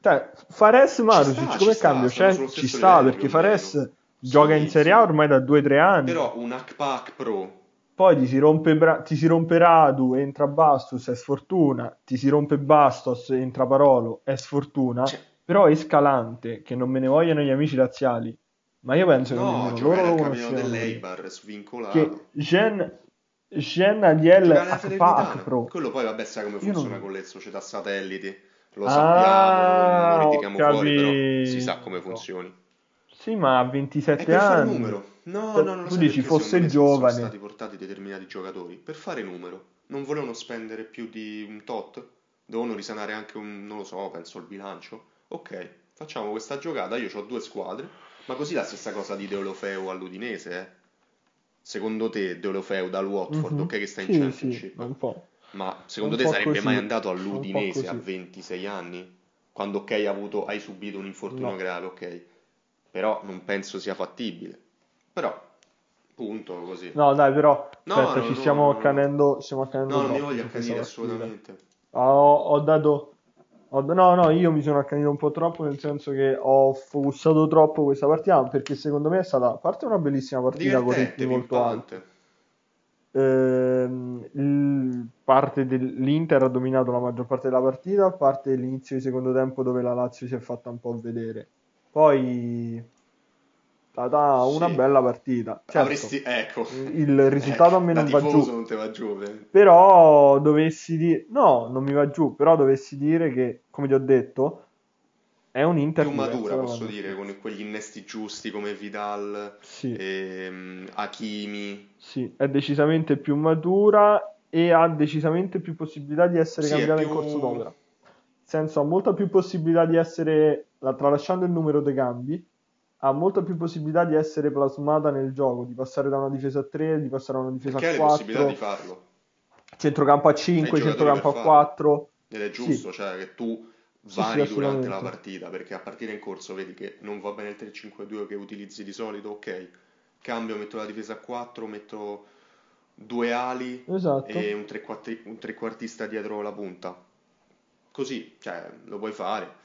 Speaker 1: Cioè, Fares
Speaker 2: sta,
Speaker 1: Marusic
Speaker 2: ci
Speaker 1: come
Speaker 2: sta,
Speaker 1: cambio?
Speaker 2: stanno
Speaker 1: Cioè, ci sta
Speaker 2: livello,
Speaker 1: perché
Speaker 2: o meno.
Speaker 1: Fares gioca
Speaker 2: Sì,
Speaker 1: in Serie A ormai da 2-3 anni.
Speaker 2: Però un Akpak Pro
Speaker 1: Poi ti si rompe, Bra- ti si rompe Radu, entra Bastos, è sfortuna. Ti si rompe Bastos, entra Parolo, è sfortuna.
Speaker 2: Cioè-
Speaker 1: Però Escalante, che non me ne vogliono gli amici laziali, ma io penso che
Speaker 2: No,
Speaker 1: nemmeno
Speaker 2: giocare
Speaker 1: loro lo conoscevano.
Speaker 2: dell'Eibar, svincolato.
Speaker 1: Che Gen, Gen Adiel Akpak. Pro.
Speaker 2: Quello poi vabbè sai come
Speaker 1: Io non-
Speaker 2: funziona con le società satelliti. Lo
Speaker 1: Ah,
Speaker 2: sappiamo, non, non
Speaker 1: ho
Speaker 2: ritiriamo fuori, però si sa come funzioni.
Speaker 1: Sì, ma a
Speaker 2: È
Speaker 1: 27
Speaker 2: per fare
Speaker 1: anni.
Speaker 2: numero. No,
Speaker 1: Per-
Speaker 2: no, non lo
Speaker 1: tu dici fosse
Speaker 2: me sono
Speaker 1: giovane.
Speaker 2: stati portati determinati giocatori per fare numero. Non volevano spendere più di un tot. Dovevano risanare anche un, non lo so, penso al bilancio. Ok, facciamo questa giocata, io ho due squadre, ma così la stessa cosa di Deulofeu all'Udinese, eh? Secondo te Deulofeu dal Watford,
Speaker 1: Mhm.
Speaker 2: ok che sta in
Speaker 1: Sì,
Speaker 2: Championship,
Speaker 1: sì, un po'.
Speaker 2: Ma secondo te sarebbe
Speaker 1: così.
Speaker 2: mai andato all'Udinese a
Speaker 1: così.
Speaker 2: 26 anni? Quando ok hai, avuto, hai subito un infortunio
Speaker 1: No.
Speaker 2: grave, ok. Però non penso sia fattibile. Però, punto, così.
Speaker 1: No, dai, però
Speaker 2: No,
Speaker 1: aspetta,
Speaker 2: no,
Speaker 1: ci stiamo accanendo, stiamo accanendo
Speaker 2: No, non mi voglio accanire assolutamente.
Speaker 1: Ho, ho dato ho- no, no, io mi sono accanito un po' troppo nel senso che ho focussato troppo questa partita perché secondo me è stata a parte una bellissima partita con ritmi molto alti. Ehm, parte dell'Inter ha dominato la maggior parte della partita, a parte l'inizio di secondo tempo dove la Lazio si è fatta un po' vedere. Poi è stata una
Speaker 2: Sì.
Speaker 1: bella partita. Certo,
Speaker 2: Avresti, ecco.
Speaker 1: il risultato a me non va giù.
Speaker 2: non te va giù.
Speaker 1: Però dovessi dire, no, non mi va giù, però dovessi dire che, come ti ho detto, è un Inter
Speaker 2: Più matura, posso dire, con quegli innesti giusti come Vidal,
Speaker 1: Sì,
Speaker 2: ehm, Hakimi.
Speaker 1: sì, è decisamente più matura e ha decisamente più possibilità di essere
Speaker 2: Sì,
Speaker 1: cambiata in
Speaker 2: più-
Speaker 1: corso d'opera. Senso, ha molta più possibilità di essere, la- tralasciando il numero dei cambi, ha molta più possibilità di essere plasmata nel gioco, di passare da una difesa a 3, di passare a una difesa
Speaker 2: Perché
Speaker 1: a
Speaker 2: hai le possibilità
Speaker 1: 4,
Speaker 2: di farlo.
Speaker 1: centrocampo a
Speaker 2: Hai
Speaker 1: 5,
Speaker 2: giocatori
Speaker 1: centrocampo a
Speaker 2: per farlo.
Speaker 1: 4.
Speaker 2: Ed è
Speaker 1: Sì.
Speaker 2: giusto, cioè che tu
Speaker 1: Sì,
Speaker 2: vari
Speaker 1: sì,
Speaker 2: durante la partita, perché a partita in corso vedi che non va bene il 3-5-2 che utilizzi di solito, ok, cambio, metto la difesa a 4, metto due ali e
Speaker 1: Esatto.
Speaker 2: un, trequarti- un trequartista dietro la punta. Così, cioè, lo puoi fare.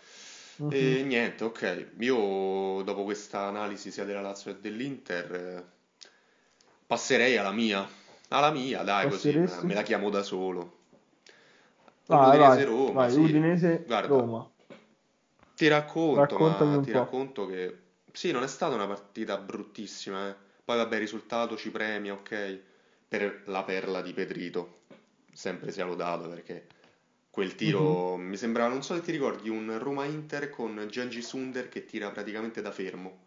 Speaker 1: Mhm.
Speaker 2: E niente, ok, io dopo questa analisi sia della Lazio che dell'Inter eh, passerei alla mia. Alla mia, dai, così me la chiamo da solo.
Speaker 1: Vai, vai,
Speaker 2: sì.
Speaker 1: Udinese,
Speaker 2: Guarda,
Speaker 1: Roma.
Speaker 2: ti racconto, ma ti
Speaker 1: po'.
Speaker 2: racconto che sì, non è stata una partita bruttissima, eh. Poi vabbè, il risultato ci premia, ok, per la perla di Pedrito. Sempre sia lodato perché quel tiro mi sembrava, non so se ti ricordi, un Roma-Inter con Gengi Sunder che tira praticamente da fermo.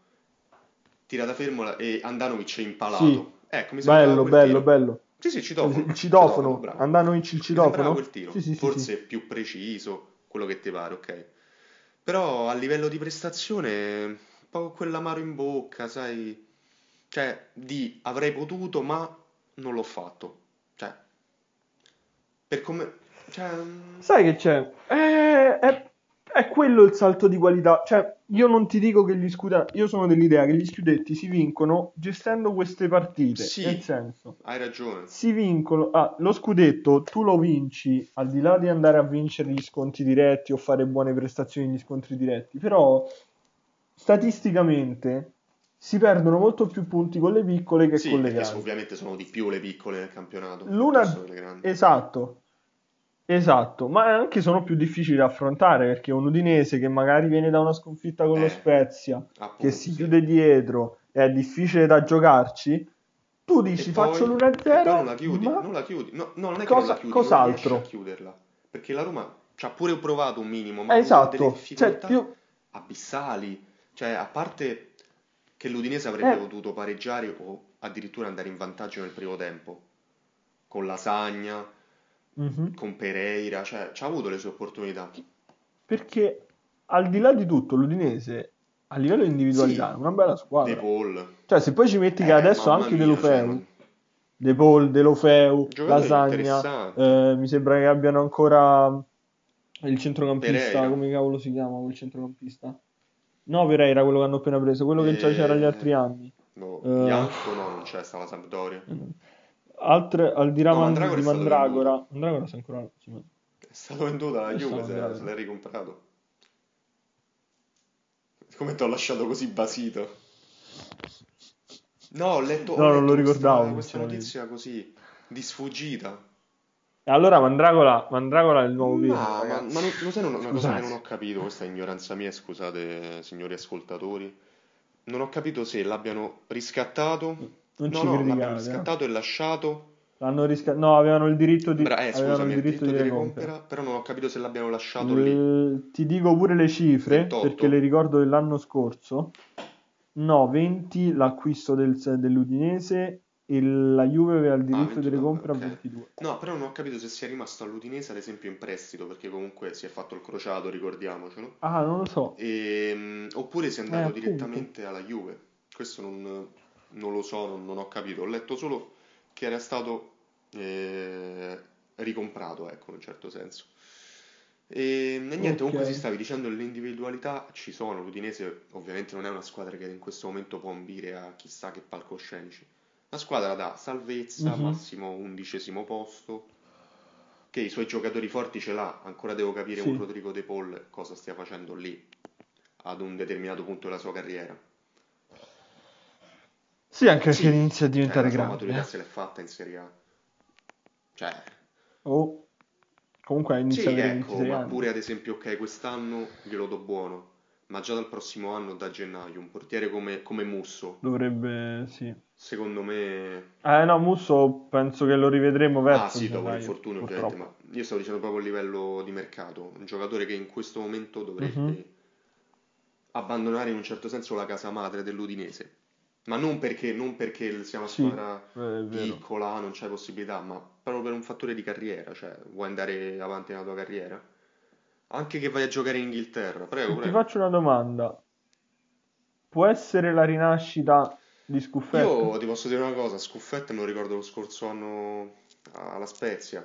Speaker 2: Tira da fermo e Andanovic è
Speaker 1: Sì,
Speaker 2: impalato. Ecco, mi
Speaker 1: bello, bello,
Speaker 2: tiro.
Speaker 1: bello.
Speaker 2: Sì, sì, citofono,
Speaker 1: Il
Speaker 2: citofono,
Speaker 1: citofono,
Speaker 2: bravo.
Speaker 1: Andanovic il citofono?
Speaker 2: quel tiro,
Speaker 1: Sì, sì,
Speaker 2: forse
Speaker 1: sì.
Speaker 2: più preciso, quello che ti pare, ok. Però a livello di prestazione, un po' quell'amaro in bocca, sai? Cioè, di avrei potuto, ma non l'ho fatto. Cioè, per come... Cioè, mm,
Speaker 1: Sai che c'è? È, è- è quello il salto di qualità. Cioè, io non ti dico che gli scudetti. Io sono dell'idea che gli scudetti si vincono gestendo queste partite. Nel
Speaker 2: sì,
Speaker 1: senso,
Speaker 2: hai ragione.
Speaker 1: si vincono. Ah, lo scudetto tu lo vinci al di là di andare a vincere gli scontri diretti o fare buone prestazioni negli scontri diretti. Però, statisticamente, si perdono molto più punti con le piccole che
Speaker 2: Sì,
Speaker 1: con le grandi.
Speaker 2: ovviamente sono di più le piccole nel campionato,
Speaker 1: L'una, esatto, esatto, ma anche sono più difficili da affrontare perché un Udinese che magari viene da una sconfitta con lo
Speaker 2: Eh,
Speaker 1: Spezia, che
Speaker 2: appunto,
Speaker 1: si
Speaker 2: sì.
Speaker 1: chiude dietro, è difficile da giocarci, tu dici
Speaker 2: poi,
Speaker 1: faccio
Speaker 2: e poi non
Speaker 1: l'1-0,
Speaker 2: la chiudi,
Speaker 1: ma
Speaker 2: non la chiudi. No, no, non è che non la
Speaker 1: cosa,
Speaker 2: chiudi, non
Speaker 1: cos'altro?
Speaker 2: a chiuderla. Perché la Roma ci ha pure provato un minimo, ma
Speaker 1: Eh,
Speaker 2: avuto delle
Speaker 1: esatto, cioè
Speaker 2: difficoltà
Speaker 1: più...
Speaker 2: abissali. Cioè, a parte che l'Udinese avrebbe
Speaker 1: Eh,
Speaker 2: potuto pareggiare o addirittura andare in vantaggio nel primo tempo, con Lasagna,
Speaker 1: mhm.
Speaker 2: con Pereira, cioè, ci ha avuto le sue opportunità.
Speaker 1: Perché al di là di tutto l'Udinese a livello di individualità è
Speaker 2: Sì,
Speaker 1: una bella
Speaker 2: De
Speaker 1: squadra.
Speaker 2: Paul,
Speaker 1: Cioè se poi ci metti che
Speaker 2: eh,
Speaker 1: adesso
Speaker 2: mamma
Speaker 1: anche
Speaker 2: mia, cioè,
Speaker 1: Delofeu
Speaker 2: non-
Speaker 1: De Paul, Delofeu,
Speaker 2: giocatori
Speaker 1: Lasagna, eh, mi sembra che abbiano ancora il centrocampista,
Speaker 2: Pereira,
Speaker 1: come cavolo si chiama quel centrocampista? No, Pereira, quello che hanno appena preso, quello che già c'era gli altri
Speaker 2: e...
Speaker 1: anni.
Speaker 2: No,
Speaker 1: Eh,
Speaker 2: Bianco no, non c'è, sta la Sampdoria.
Speaker 1: Altre, al di là
Speaker 2: No,
Speaker 1: man-
Speaker 2: Mandragora
Speaker 1: di Mandragora. Mandragora si ancora... sì, ma-
Speaker 2: È stato venduto alla Juve, se,
Speaker 1: Mandragora.
Speaker 2: se l'hai ricomprato. Come ti ho lasciato così basito? No, ho letto, ho
Speaker 1: No, non lo
Speaker 2: letto
Speaker 1: ricordavo,
Speaker 2: questa, questa notizia così, di sfuggita.
Speaker 1: E allora Mandragola, Mandragola è il nuovo Pirlo,
Speaker 2: No, ma, ma non, lo sai una, una cosa che non ho capito, questa è ignoranza mia, scusate signori ascoltatori. Non ho capito se l'abbiano riscattato.
Speaker 1: Non
Speaker 2: No,
Speaker 1: ci
Speaker 2: no,
Speaker 1: criticate, eh.
Speaker 2: riscattato e lasciato.
Speaker 1: L'hanno risca- No, avevano il diritto di...
Speaker 2: Bra- eh,
Speaker 1: avevano
Speaker 2: scusami,
Speaker 1: il
Speaker 2: il
Speaker 1: diritto
Speaker 2: diritto
Speaker 1: di
Speaker 2: di
Speaker 1: recompra.
Speaker 2: recompra, però non ho capito se l'abbiano lasciato lì.
Speaker 1: L- Ti dico pure le cifre, perché
Speaker 2: 28?
Speaker 1: le ricordo dell'anno scorso. No, 20 l'acquisto del- dell'Udinese e la Juve aveva il
Speaker 2: Ah,
Speaker 1: diritto di
Speaker 2: 22,
Speaker 1: recompra a
Speaker 2: ok.
Speaker 1: 22.
Speaker 2: No, però non ho capito se sia rimasto all'Udinese, ad esempio, in prestito, perché comunque si è fatto il crociato, ricordiamocelo.
Speaker 1: Ah, non lo so.
Speaker 2: Ehm, oppure si è
Speaker 1: Eh,
Speaker 2: andato
Speaker 1: appunto.
Speaker 2: direttamente alla Juve. Questo non, non lo so, non, non ho capito. Ho letto solo che era stato eh, ricomprato, ecco, in un certo senso. E, niente, comunque si stavi dicendo le individualità ci sono. L'Udinese ovviamente non è una squadra che in questo momento può ambire a chissà che palcoscenici. Una squadra da salvezza,
Speaker 1: Mhm.
Speaker 2: massimo undicesimo posto, che i suoi giocatori forti ce l'ha. Ancora devo capire un
Speaker 1: Sì.
Speaker 2: Rodrigo De Paul cosa stia facendo lì ad un determinato punto della sua carriera.
Speaker 1: Sì, anche perché
Speaker 2: Sì,
Speaker 1: inizia a
Speaker 2: eh,
Speaker 1: diventare
Speaker 2: la sua
Speaker 1: grande.
Speaker 2: maturità
Speaker 1: eh.
Speaker 2: se l'è fatta in Serie A. Cioè,
Speaker 1: Oh, comunque inizia
Speaker 2: sì,
Speaker 1: avere
Speaker 2: ecco,
Speaker 1: 26
Speaker 2: ma
Speaker 1: anni.
Speaker 2: pure ad esempio, ok, quest'anno glielo do buono, ma già dal prossimo anno, da gennaio, un portiere come, come Musso,
Speaker 1: Dovrebbe, sì.
Speaker 2: secondo me...
Speaker 1: Eh no, Musso penso che lo rivedremo
Speaker 2: Ah
Speaker 1: verso
Speaker 2: sì, dopo l'infortunio ovviamente, ma io stavo dicendo proprio a livello di mercato, un giocatore che in questo momento dovrebbe
Speaker 1: Mhm.
Speaker 2: abbandonare in un certo senso la casa madre dell'Udinese. Ma non perché, non perché sia una
Speaker 1: Sì,
Speaker 2: squadra
Speaker 1: è vero.
Speaker 2: piccola, non c'è possibilità, ma proprio per un fattore di carriera, cioè vuoi andare avanti nella tua carriera? Anche che vai a giocare in Inghilterra, prego,
Speaker 1: Se ti
Speaker 2: prego.
Speaker 1: faccio una domanda, può essere la rinascita di Scuffetta?
Speaker 2: Io ti posso dire una cosa, Scuffetta non ricordo lo scorso anno alla Spezia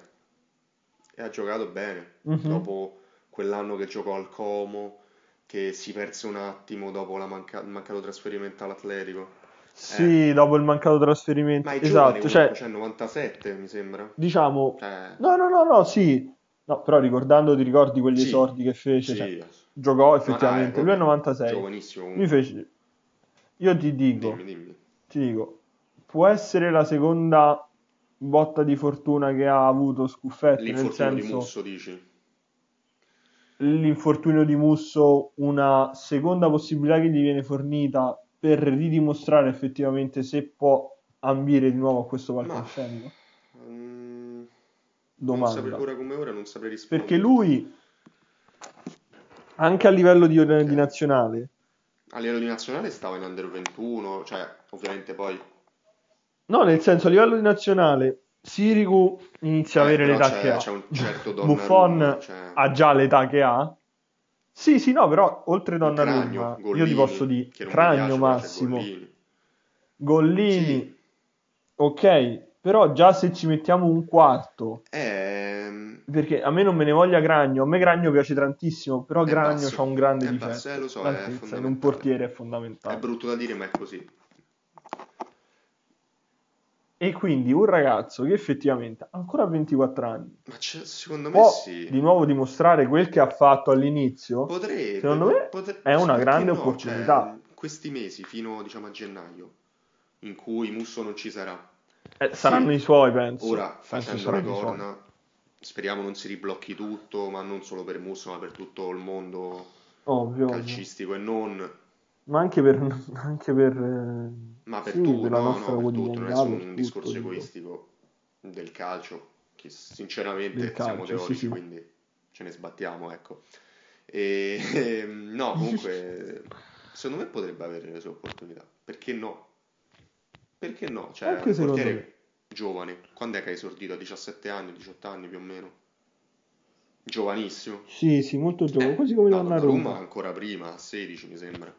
Speaker 2: e ha giocato bene.
Speaker 1: Mhm.
Speaker 2: Dopo quell'anno che giocò al Como, che si perse un attimo dopo manca- il mancato trasferimento all'Atletico.
Speaker 1: Sì, dopo il mancato trasferimento.
Speaker 2: Ma è
Speaker 1: Esatto,
Speaker 2: comunque,
Speaker 1: cioè,
Speaker 2: cioè 97 mi sembra.
Speaker 1: diciamo...
Speaker 2: Cioè,
Speaker 1: No, no, no, no, sì. No, però ricordando, ti ricordi quegli
Speaker 2: Sì,
Speaker 1: esordi che fece?
Speaker 2: sì,
Speaker 1: Cioè, giocò effettivamente.
Speaker 2: ah,
Speaker 1: Lui è
Speaker 2: ecco,
Speaker 1: 96.
Speaker 2: Giovanissimo
Speaker 1: Lui
Speaker 2: comunque.
Speaker 1: fece... Io ti dico,
Speaker 2: Dimmi, dimmi.
Speaker 1: ti dico, può essere la seconda botta di fortuna che ha avuto Scuffetti, nel
Speaker 2: L'infortunio di
Speaker 1: senso
Speaker 2: Musso, dici?
Speaker 1: l'infortunio di Musso una seconda possibilità che gli viene fornita per ridimostrare effettivamente se può ambire di nuovo a questo
Speaker 2: Ma
Speaker 1: palcoscenico?
Speaker 2: mm, non
Speaker 1: Domanda.
Speaker 2: saprei, ora come ora non saprei rispondere.
Speaker 1: Perché lui, anche a livello di, di nazionale,
Speaker 2: A livello di nazionale stava in under 21, cioè ovviamente poi
Speaker 1: no, nel senso a livello di nazionale, Sirigu inizia a
Speaker 2: Eh,
Speaker 1: avere
Speaker 2: però
Speaker 1: l'età
Speaker 2: c'è-
Speaker 1: che ha.
Speaker 2: c'è un certo
Speaker 1: Buffon
Speaker 2: cioè-
Speaker 1: ha già l'età che ha. Sì, sì, no, però oltre Donnarumma,
Speaker 2: Cragno,
Speaker 1: io ti posso dire Cragno
Speaker 2: piace,
Speaker 1: Massimo,
Speaker 2: Gollini.
Speaker 1: Gollini,
Speaker 2: Sì.
Speaker 1: ok, però già se ci mettiamo un quarto,
Speaker 2: Ehm,
Speaker 1: perché a me non me ne voglia Gragno, a me Gragno piace tantissimo, però
Speaker 2: È
Speaker 1: Gragno
Speaker 2: basso,
Speaker 1: ha un grande
Speaker 2: è
Speaker 1: difetto,
Speaker 2: basso, eh, lo so, è
Speaker 1: l'altezza in un portiere è
Speaker 2: è
Speaker 1: fondamentale.
Speaker 2: brutto da dire, ma è così.
Speaker 1: E quindi un ragazzo che effettivamente ancora a 24 anni
Speaker 2: Ma c'è- secondo me sì.
Speaker 1: di nuovo dimostrare quel che ha fatto all'inizio,
Speaker 2: Potrebbe,
Speaker 1: secondo me
Speaker 2: potre-
Speaker 1: è una grande
Speaker 2: no?
Speaker 1: opportunità.
Speaker 2: Cioè, questi mesi fino diciamo a gennaio, in cui Musso non ci sarà,
Speaker 1: Eh, saranno
Speaker 2: Sì.
Speaker 1: i suoi, penso.
Speaker 2: ora facendo
Speaker 1: suoi.
Speaker 2: corna, speriamo non si riblocchi tutto, ma non solo per Musso, ma per tutto il mondo
Speaker 1: Ovvio, ovvio.
Speaker 2: calcistico e non,
Speaker 1: Ma anche per, anche per, eh,
Speaker 2: ma per
Speaker 1: sì,
Speaker 2: tutto,
Speaker 1: per la
Speaker 2: no,
Speaker 1: nostra
Speaker 2: no, per tutto, non è solo un
Speaker 1: tutto,
Speaker 2: discorso
Speaker 1: dico.
Speaker 2: egoistico del calcio, che sinceramente
Speaker 1: Del
Speaker 2: siamo
Speaker 1: calcio, sì,
Speaker 2: teorici,
Speaker 1: sì.
Speaker 2: quindi ce ne sbattiamo, ecco. E, ehm, no, comunque, secondo me potrebbe avere le sue opportunità. Perché no? Perché no? Cioè,
Speaker 1: Anche
Speaker 2: un portiere
Speaker 1: me.
Speaker 2: giovane. Quando è che hai esordito? A 17 anni, 18 anni più o meno? Giovanissimo.
Speaker 1: Sì, sì, molto giovane,
Speaker 2: Eh,
Speaker 1: quasi come
Speaker 2: no,
Speaker 1: Donnarumma.
Speaker 2: Donnarumma ancora prima, a 16 mi sembra.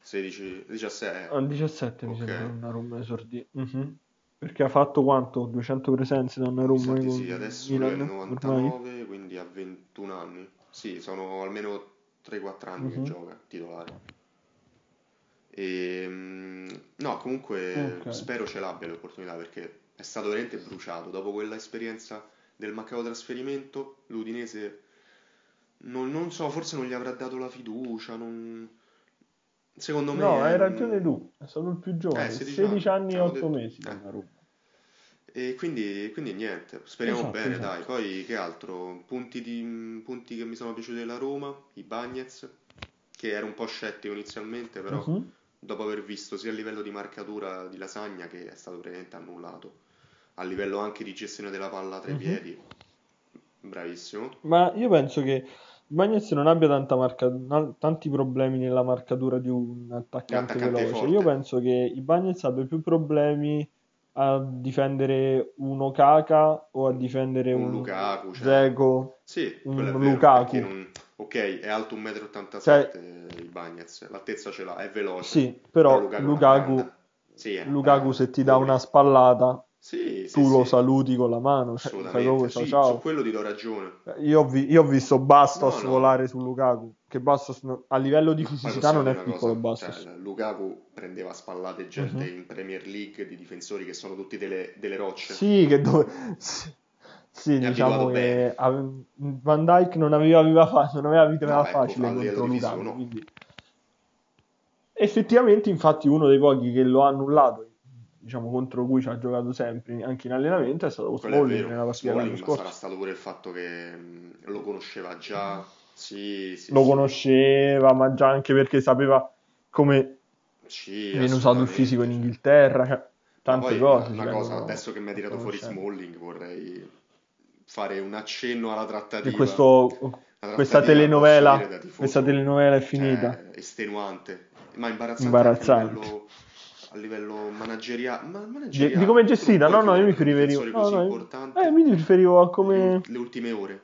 Speaker 2: 16, 17.
Speaker 1: A 17 mi
Speaker 2: Ok.
Speaker 1: sembra Donnarumma esordì. Mhm. Perché ha fatto quanto? 200 presenze Donnarumma
Speaker 2: Infatti
Speaker 1: con
Speaker 2: sì, adesso lui è
Speaker 1: Milan,
Speaker 2: il
Speaker 1: ormai?
Speaker 2: 99, quindi ha 21 anni. Sì, sono almeno 3-4 anni
Speaker 1: Mhm.
Speaker 2: che gioca titolare. E, mm, no, comunque
Speaker 1: Ok.
Speaker 2: spero ce l'abbia l'opportunità perché è stato veramente bruciato. Dopo quella esperienza del mancato trasferimento, l'Udinese non, non so, forse non gli avrà dato la fiducia. non- Secondo me
Speaker 1: No, hai
Speaker 2: un-
Speaker 1: ragione tu, è stato il più giovane,
Speaker 2: Eh, 16
Speaker 1: 16 anni e
Speaker 2: anni,
Speaker 1: 8
Speaker 2: siamo
Speaker 1: mesi
Speaker 2: eh. E quindi, quindi niente, speriamo
Speaker 1: Esatto,
Speaker 2: bene,
Speaker 1: esatto.
Speaker 2: dai. Poi che altro? Punti, di- punti che mi sono piaciuti della Roma, i Bagnets, che ero un po' scettico inizialmente, però
Speaker 1: Mhm.
Speaker 2: dopo aver visto sia a livello di marcatura di lasagna che è stato praticamente annullato, a livello anche di gestione della palla tra i
Speaker 1: Mhm.
Speaker 2: piedi, bravissimo.
Speaker 1: Ma io penso che Bagnez non abbia tanta marca- na- tanti problemi nella marcatura di un attaccante
Speaker 2: attaccante
Speaker 1: veloce.
Speaker 2: forte.
Speaker 1: Io penso che i Bagnez abbia più problemi a difendere un Okaka o a difendere
Speaker 2: Un
Speaker 1: un
Speaker 2: Lukaku, cioè-
Speaker 1: Dzeko.
Speaker 2: Sì,
Speaker 1: Un
Speaker 2: vero,
Speaker 1: Lukaku.
Speaker 2: non- Ok, è alto 1,87 m il Bagnets, l'altezza ce l'ha, è veloce.
Speaker 1: Sì, però
Speaker 2: una
Speaker 1: Lukaku,
Speaker 2: branda. Sì,
Speaker 1: Lukaku se ti dà una spallata,
Speaker 2: Sì, sì,
Speaker 1: tu lo
Speaker 2: sì,
Speaker 1: saluti con la mano, cioè,
Speaker 2: assolutamente. Sì,
Speaker 1: ciao
Speaker 2: su
Speaker 1: ciao.
Speaker 2: quello ti do ragione.
Speaker 1: Io ho, vi- io ho visto Bastos
Speaker 2: No, no.
Speaker 1: volare su Lukaku, che Bastos no- a livello di fisicità non è piccolo
Speaker 2: cosa,
Speaker 1: Bastos.
Speaker 2: cioè, Lukaku prendeva spallate gente
Speaker 1: Mhm.
Speaker 2: in Premier League di difensori che sono tutti delle, delle rocce.
Speaker 1: Sì, che dove... sì,
Speaker 2: Mi
Speaker 1: diciamo che
Speaker 2: bene.
Speaker 1: Van Dijk non aveva, fa- non aveva vita
Speaker 2: No, ecco,
Speaker 1: facile
Speaker 2: a livello
Speaker 1: contro Lukaku,
Speaker 2: no.
Speaker 1: quindi... Effettivamente, infatti, uno dei pochi che lo ha annullato, diciamo, contro cui ci ha giocato sempre anche in allenamento, è stato Smalling nella partita
Speaker 2: Smalling, ma sarà stato pure il fatto che lo conosceva già. Sì, sì,
Speaker 1: Lo
Speaker 2: sì.
Speaker 1: conosceva, ma già anche perché sapeva come viene usato il fisico in. Inghilterra, cioè,
Speaker 2: Ma
Speaker 1: tante cose.
Speaker 2: una,
Speaker 1: ci
Speaker 2: una cosa,
Speaker 1: vengono
Speaker 2: adesso che mi hai tirato fuori. Smalling, vorrei fare un accenno alla trattativa.
Speaker 1: questo, questa telenovela, questa telenovela è
Speaker 2: cioè,
Speaker 1: finita.
Speaker 2: estenuante, ma imbarazzante,
Speaker 1: Imbarazzante.
Speaker 2: A livello, manageriale. Ma
Speaker 1: Di,
Speaker 2: manageriale,
Speaker 1: di come è gestita? No, no, io mi riferivo. No, no, eh, mi riferivo a
Speaker 2: le,
Speaker 1: come.
Speaker 2: le ultime ore.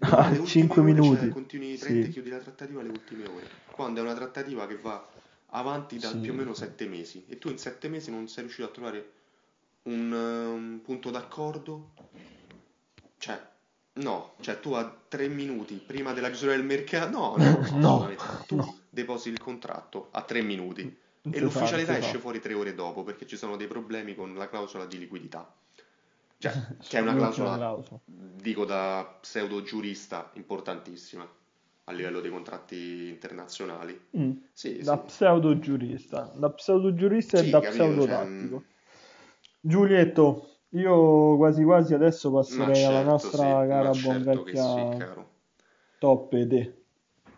Speaker 1: a
Speaker 2: le ultime
Speaker 1: 5
Speaker 2: ore,
Speaker 1: minuti.
Speaker 2: cioè, continui, prendi,
Speaker 1: Sì,
Speaker 2: chiudi la trattativa alle ultime ore. Quando è una trattativa che va avanti da
Speaker 1: sì.
Speaker 2: più o meno sette mesi e tu in sette mesi non sei riuscito a trovare un, eh, un punto d'accordo, cioè, No, cioè tu a tre minuti prima della chiusura del mercato, no, no, no,
Speaker 1: No,
Speaker 2: tu
Speaker 1: no.
Speaker 2: depositi il contratto a tre minuti e l'ufficialità esce fuori tre ore dopo perché ci sono dei problemi con la clausola di liquidità. Cioè, che è una clausola,
Speaker 1: clausola.
Speaker 2: dico da pseudo giurista, importantissima a livello dei contratti internazionali.
Speaker 1: Mm.
Speaker 2: Sì,
Speaker 1: Da
Speaker 2: sì.
Speaker 1: pseudo giurista, da pseudo giurista e
Speaker 2: Sì,
Speaker 1: da
Speaker 2: capito,
Speaker 1: pseudo
Speaker 2: cioè,
Speaker 1: tattico. Giulietto, io quasi quasi adesso passerei alla
Speaker 2: certo,
Speaker 1: nostra
Speaker 2: sì,
Speaker 1: cara buon
Speaker 2: certo sì,
Speaker 1: vecchia
Speaker 2: caro.
Speaker 1: top ed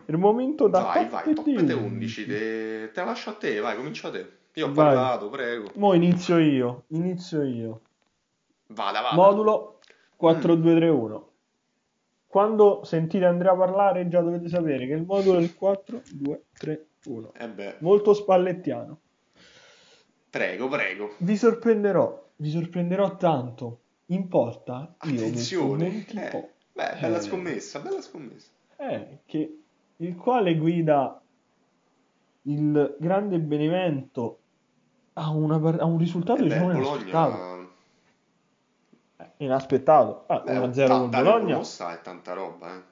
Speaker 1: Il momento da
Speaker 2: Vai, vai, top
Speaker 1: ed
Speaker 2: te 11, te, te la lascio a te, vai, comincia te. Io ho
Speaker 1: Vai.
Speaker 2: parlato, prego.
Speaker 1: Mo inizio io, inizio io.
Speaker 2: Vada, vada.
Speaker 1: Modulo
Speaker 2: Mm.
Speaker 1: 4-2-3-1. Quando sentite Andrea parlare già dovete sapere che il modulo è il 4-2-3-1.
Speaker 2: Eh beh,
Speaker 1: Molto spallettiano.
Speaker 2: prego, prego.
Speaker 1: Vi sorprenderò, vi sorprenderò tanto. In porta io
Speaker 2: Attenzione. Eh, beh, bella
Speaker 1: Eh.
Speaker 2: scommessa, bella scommessa.
Speaker 1: Eh, che il quale guida il grande Benevento a, una a un risultato
Speaker 2: Eh
Speaker 1: diciamo inaspettato.
Speaker 2: Bologna...
Speaker 1: Eh, Inaspettato. Ah,
Speaker 2: Beh,
Speaker 1: 1-0 con
Speaker 2: tanta
Speaker 1: Bologna.
Speaker 2: neopromossa è tanta roba, eh.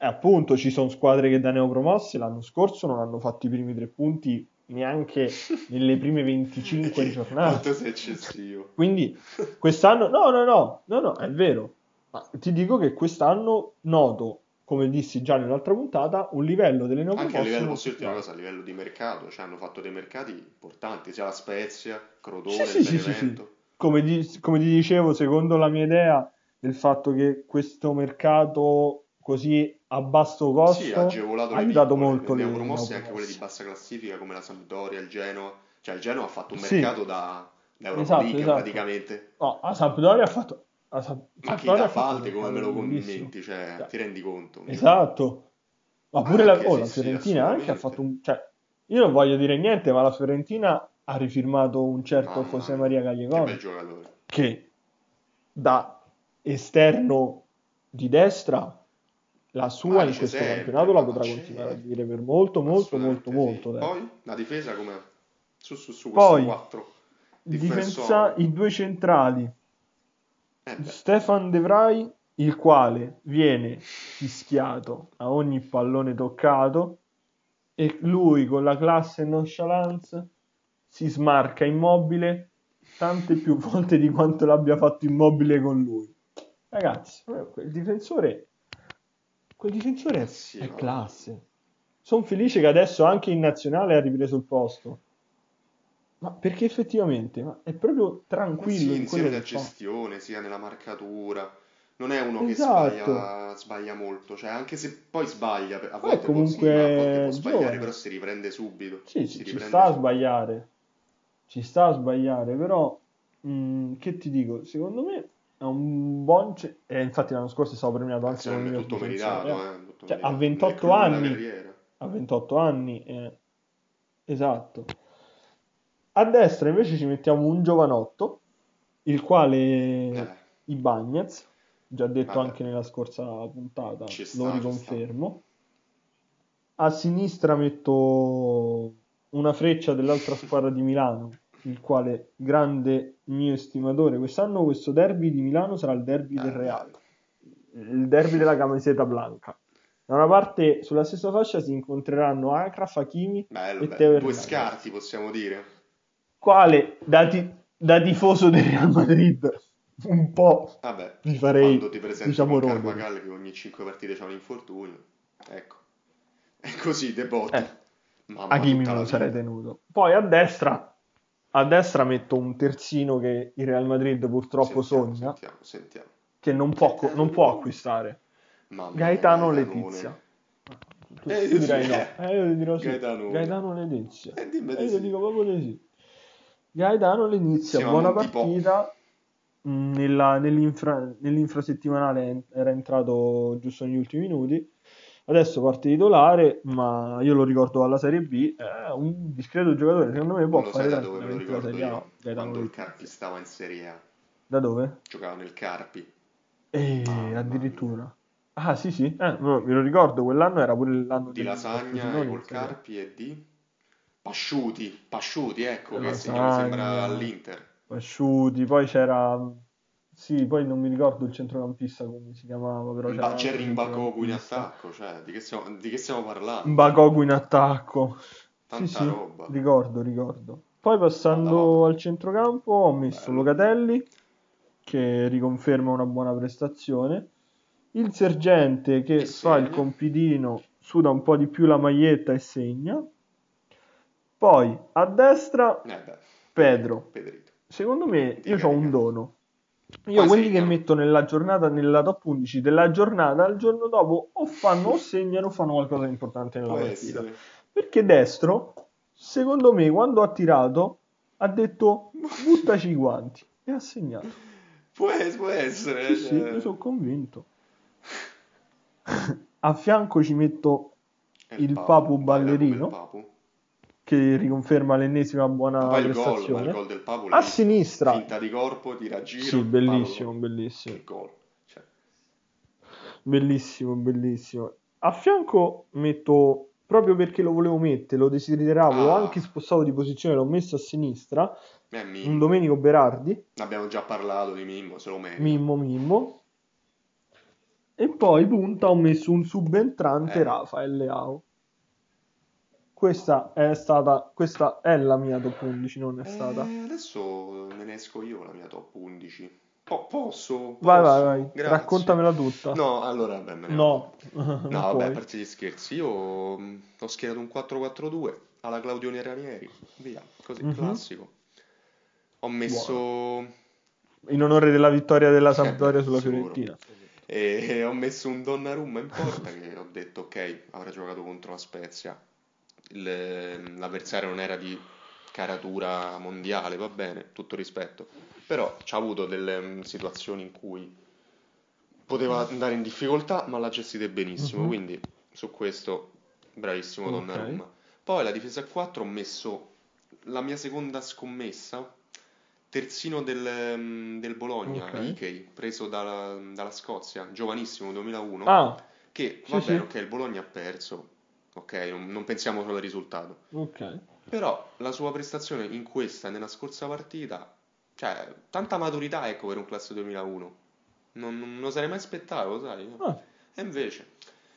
Speaker 1: E appunto ci sono squadre che da neopromosse l'anno scorso non hanno fatto i primi tre punti neanche nelle prime 25 giornate.
Speaker 2: Quanto sei eccessivo.
Speaker 1: Quindi quest'anno, no, no, no, no, no, è vero. Ma ti dico che quest'anno noto, come dissi già nell'altra puntata, un livello delle neopromosse.
Speaker 2: Anche a livello, posso dirti una cosa, a livello di mercato, cioè hanno fatto dei mercati importanti, sia la Spezia, Crotone,
Speaker 1: Sì, sì, sì. Come, di- come ti dicevo, secondo la mia idea del fatto che questo mercato così a basso costo
Speaker 2: ha agevolato
Speaker 1: ha
Speaker 2: le
Speaker 1: aiutato
Speaker 2: piccole,
Speaker 1: molto
Speaker 2: le
Speaker 1: le
Speaker 2: neopromosse e anche quelle di bassa classifica come la Sampdoria, il Genoa. Cioè il Genoa ha fatto un mercato da, da Europa
Speaker 1: Esatto, esatto.
Speaker 2: praticamente.
Speaker 1: No, a Sampdoria ha fatto... A Sa-
Speaker 2: Ma chi
Speaker 1: un
Speaker 2: Balde come me lo commenti? Cioè,
Speaker 1: Cioè,
Speaker 2: ti rendi conto?
Speaker 1: Esatto. Ma pure la, oh,
Speaker 2: sì,
Speaker 1: la
Speaker 2: sì,
Speaker 1: Fiorentina anche ha fatto un... Cioè, io non voglio dire niente, ma la Fiorentina ha rifirmato un certo
Speaker 2: Mamma
Speaker 1: José Maria
Speaker 2: che bel giocatore.
Speaker 1: che da esterno di destra la sua
Speaker 2: Ma
Speaker 1: in questo
Speaker 2: sempre,
Speaker 1: campionato la potrà
Speaker 2: c'è.
Speaker 1: continuare a dire per molto, molto, molto, molto
Speaker 2: sì. Poi la difesa come su su su
Speaker 1: Poi,
Speaker 2: 4
Speaker 1: difensa, i due centrali,
Speaker 2: Eh
Speaker 1: Stefan De Vrij, il quale viene fischiato a ogni pallone toccato e lui con la classe nonchalance si smarca immobile tante più volte di quanto l'abbia fatto immobile con lui. Ragazzi, quel difensore, quel difensore è,
Speaker 2: Sì,
Speaker 1: è classe. Sono felice che adesso anche in nazionale ha ripreso il posto. Ma perché effettivamente ma è proprio tranquillo
Speaker 2: sì,
Speaker 1: in
Speaker 2: sia nella
Speaker 1: che fa.
Speaker 2: gestione, sia nella marcatura. Non è uno che
Speaker 1: Esatto.
Speaker 2: sbaglia, sbaglia molto, cioè anche se poi sbaglia, a volte può, sì, a volte
Speaker 1: comunque
Speaker 2: può sbagliare,
Speaker 1: giovane.
Speaker 2: però si riprende subito.
Speaker 1: Sì,
Speaker 2: Si
Speaker 1: ci
Speaker 2: riprende
Speaker 1: sta a
Speaker 2: subito.
Speaker 1: sbagliare, ci sta a sbagliare, però mh, che ti dico, secondo me è un buon... ce- E infatti l'anno scorso è stato premiato anche
Speaker 2: Sì,
Speaker 1: come
Speaker 2: è
Speaker 1: miglior
Speaker 2: tutto meritato,
Speaker 1: eh.
Speaker 2: eh, tutto
Speaker 1: Cioè, a
Speaker 2: meritato. Nel
Speaker 1: 28
Speaker 2: clou della
Speaker 1: anni, a 28 anni, eh, esatto. A destra invece ci mettiamo un giovanotto, il quale
Speaker 2: Eh,
Speaker 1: Ibañez, già detto
Speaker 2: vabbè,
Speaker 1: anche nella scorsa puntata,
Speaker 2: ci
Speaker 1: lo
Speaker 2: sta,
Speaker 1: riconfermo. A sinistra metto una freccia dell'altra squadra di Milano, il quale grande mio estimatore. Quest'anno questo derby di Milano sarà il derby del
Speaker 2: Bello,
Speaker 1: Real, il derby della camiseta blanca. Da una parte sulla stessa fascia si incontreranno Akraf, Hakimi
Speaker 2: Bello,
Speaker 1: e. Teo
Speaker 2: Due scarti, possiamo dire.
Speaker 1: Quale da, ti- da tifoso del Real Madrid un po'
Speaker 2: Vabbè,
Speaker 1: vi farei,
Speaker 2: quando ti presenti
Speaker 1: diciamo,
Speaker 2: con. Carvajal che ogni 5 partite c'ha un infortunio, ecco. E così De Botti.
Speaker 1: Eh,
Speaker 2: Mamma, tutta
Speaker 1: me
Speaker 2: la
Speaker 1: lo sarei tenuto. Poi a destra, a destra metto un terzino che il Real Madrid purtroppo
Speaker 2: Sentiamo,
Speaker 1: sogna,
Speaker 2: sentiamo, sentiamo.
Speaker 1: che non può,
Speaker 2: Sentiamo.
Speaker 1: non può acquistare.
Speaker 2: Mamma
Speaker 1: Gaetano. Letizia.
Speaker 2: Eh, io
Speaker 1: dirai
Speaker 2: sì,
Speaker 1: no,
Speaker 2: eh.
Speaker 1: eh, io dirò sì.
Speaker 2: Gaetanone.
Speaker 1: Gaetano Letizia.
Speaker 2: Eh,
Speaker 1: E
Speaker 2: di
Speaker 1: io
Speaker 2: sì.
Speaker 1: dico proprio di sì. Gaetano Letizia,
Speaker 2: Siamo
Speaker 1: buona partita. Mm, Nella, nell'infra, nell'infrasettimanale era entrato giusto negli ultimi minuti. Adesso parte titolare, ma io lo ricordo alla Serie B. È un discreto giocatore. Secondo me può fare
Speaker 2: da dove lo ricordo
Speaker 1: Serie A. Gaetano
Speaker 2: Quando il. Carpi stava in Serie A.
Speaker 1: Da dove?
Speaker 2: Giocava nel Carpi.
Speaker 1: E
Speaker 2: Mamma
Speaker 1: addirittura. Ah, sì, sì, eh, no, me lo ricordo. Quell'anno era pure l'anno
Speaker 2: Di
Speaker 1: del
Speaker 2: Lasagna col. Carpi e di Pasciuti. Pasciuti, ecco, che mi
Speaker 1: Lasagna.
Speaker 2: sembra all'Inter.
Speaker 1: Asciuti, poi c'era Sì, poi non mi ricordo il centrocampista come si chiamava, però c'era un altro
Speaker 2: Jerry Mbakogu in attacco, cioè, di che stiamo, di che stiamo parlando?
Speaker 1: Mbakogu in attacco.
Speaker 2: Tanta
Speaker 1: sì,
Speaker 2: roba.
Speaker 1: ricordo, ricordo. Poi passando al centrocampo ho messo
Speaker 2: Bello.
Speaker 1: Locatelli, che riconferma una buona prestazione. Il sergente che
Speaker 2: Che
Speaker 1: fa il
Speaker 2: segna.
Speaker 1: compitino, suda un po' di più la maglietta e segna. Poi a destra
Speaker 2: Eh
Speaker 1: Pedro.
Speaker 2: Pedrito.
Speaker 1: Secondo me io ho un dono. Io quelli che
Speaker 2: segnano.
Speaker 1: metto nella giornata, nella top 11 della giornata, il giorno dopo o fanno o segnano o fanno qualcosa di importante nella
Speaker 2: Può
Speaker 1: partita.
Speaker 2: essere.
Speaker 1: Perché destro, secondo me, quando ha tirato, ha detto buttaci i guanti e ha segnato.
Speaker 2: Può, es- può essere.
Speaker 1: Sì, sì,
Speaker 2: cioè,
Speaker 1: io sono convinto. A fianco ci metto
Speaker 2: è
Speaker 1: il
Speaker 2: Papu,
Speaker 1: Papu ballerino.
Speaker 2: Il
Speaker 1: che riconferma l'ennesima buona
Speaker 2: poi il gol, ma il
Speaker 1: prestazione.
Speaker 2: gol del Papu
Speaker 1: A sinistra.
Speaker 2: Finta di corpo, tira giro,
Speaker 1: Sì, bellissimo,
Speaker 2: palo-
Speaker 1: bellissimo.
Speaker 2: Che gol. Cioè,
Speaker 1: Bellissimo, bellissimo. A fianco metto, proprio perché lo volevo mettere, lo desideravo, l'ho
Speaker 2: Ah.
Speaker 1: anche spostato di posizione, l'ho messo a sinistra, un. Domenico Berardi,
Speaker 2: Abbiamo già parlato di Mimmo, se lo merita.
Speaker 1: Mimmo Mimmo. E poi punta ho messo un subentrante
Speaker 2: Eh.
Speaker 1: Rafael Leao. Questa è stata, questa è la mia top 11, non è stata.
Speaker 2: Eh, adesso me ne esco io la mia top 11. Po- posso?
Speaker 1: Vai,
Speaker 2: Posso?
Speaker 1: vai, vai,
Speaker 2: Grazie.
Speaker 1: raccontamela tutta.
Speaker 2: No, allora vabbè, me ne
Speaker 1: No,
Speaker 2: No, vabbè, a
Speaker 1: puoi.
Speaker 2: parte gli scherzi, io mh, ho schierato un 4-4-2 alla Claudione Ranieri, via, così,
Speaker 1: Mhm.
Speaker 2: classico. Ho messo
Speaker 1: In onore della vittoria della
Speaker 2: Eh,
Speaker 1: Sampdoria
Speaker 2: beh,
Speaker 1: sulla
Speaker 2: sicuro.
Speaker 1: Fiorentina.
Speaker 2: e ho messo un Donnarumma in porta che ho detto ok, avrà giocato contro la Spezia. L'avversario non era di caratura mondiale, va bene, tutto rispetto. Però ci ha avuto delle mh, situazioni in cui poteva andare in difficoltà, ma l'ha gestite benissimo,
Speaker 1: Mhm.
Speaker 2: quindi su questo bravissimo
Speaker 1: Ok.
Speaker 2: Donnarumma. Poi la difesa a 4 ho messo la mia seconda scommessa, terzino del, mm, del Bologna,
Speaker 1: Ok.
Speaker 2: Ikei, preso dalla, dalla Scozia, giovanissimo, 2001,
Speaker 1: Ah,
Speaker 2: che
Speaker 1: sì,
Speaker 2: va
Speaker 1: sì.
Speaker 2: bene, ok, il Bologna ha perso, ok, non, non pensiamo solo al risultato,
Speaker 1: ok.
Speaker 2: però la sua prestazione in questa e nella scorsa partita, cioè, tanta maturità, ecco, per un classe 2001, non, non lo sarei mai aspettato, sai?
Speaker 1: Ah,
Speaker 2: E invece,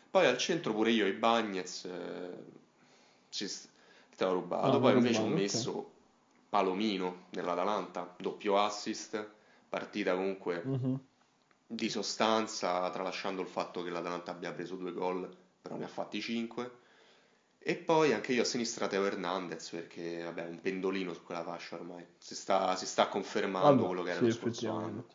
Speaker 2: poi al centro pure io, i Bagnets, eh, ci te l'ho rubato.
Speaker 1: Ah,
Speaker 2: poi invece ho
Speaker 1: rubato, ok.
Speaker 2: messo Palomino nell'Atalanta, doppio assist, partita comunque
Speaker 1: mhm.
Speaker 2: di sostanza, tralasciando il fatto che l'Atalanta abbia preso due gol, però ne ha fatti cinque. E poi anche io a sinistra Teo Hernandez, perché vabbè, un pendolino su quella fascia ormai, si sta, si sta confermando
Speaker 1: Vabbè,
Speaker 2: quello che era
Speaker 1: sì,
Speaker 2: lo scorso anno.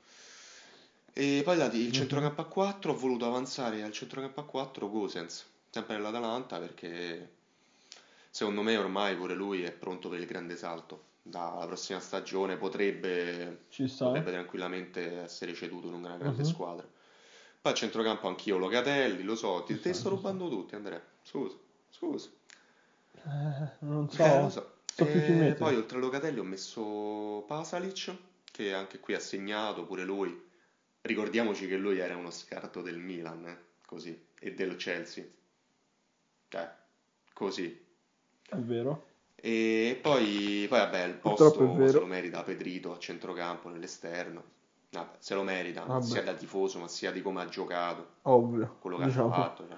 Speaker 2: E poi là, il
Speaker 1: Mhm.
Speaker 2: centrocampo a 4 ho voluto avanzare al centrocampo a 4 Gosens, sempre nell'Atalanta perché secondo me ormai pure lui è pronto per il grande salto. Dalla prossima stagione potrebbe, potrebbe tranquillamente essere ceduto in una grande
Speaker 1: Mhm.
Speaker 2: squadra. Poi al centrocampo anch'io Locatelli, lo so, ti,
Speaker 1: sta,
Speaker 2: sto rubando tutti Andrea, scusa, scusa.
Speaker 1: Eh, non so.
Speaker 2: Eh, so.
Speaker 1: so
Speaker 2: E
Speaker 1: mettere.
Speaker 2: poi oltre a Locatelli ho messo Pasalic, che anche qui ha segnato, pure lui. Ricordiamoci che lui era uno scarto del Milan, eh, così, e del Chelsea. Cioè, così.
Speaker 1: È vero.
Speaker 2: E poi, poi vabbè, il posto se lo merita Pedrito a centrocampo, nell'esterno. Vabbè, se lo merita,
Speaker 1: Vabbè.
Speaker 2: sia da tifoso, ma sia di come ha giocato,
Speaker 1: Ovvio.
Speaker 2: quello che
Speaker 1: Diciamo.
Speaker 2: ha fatto. cioè.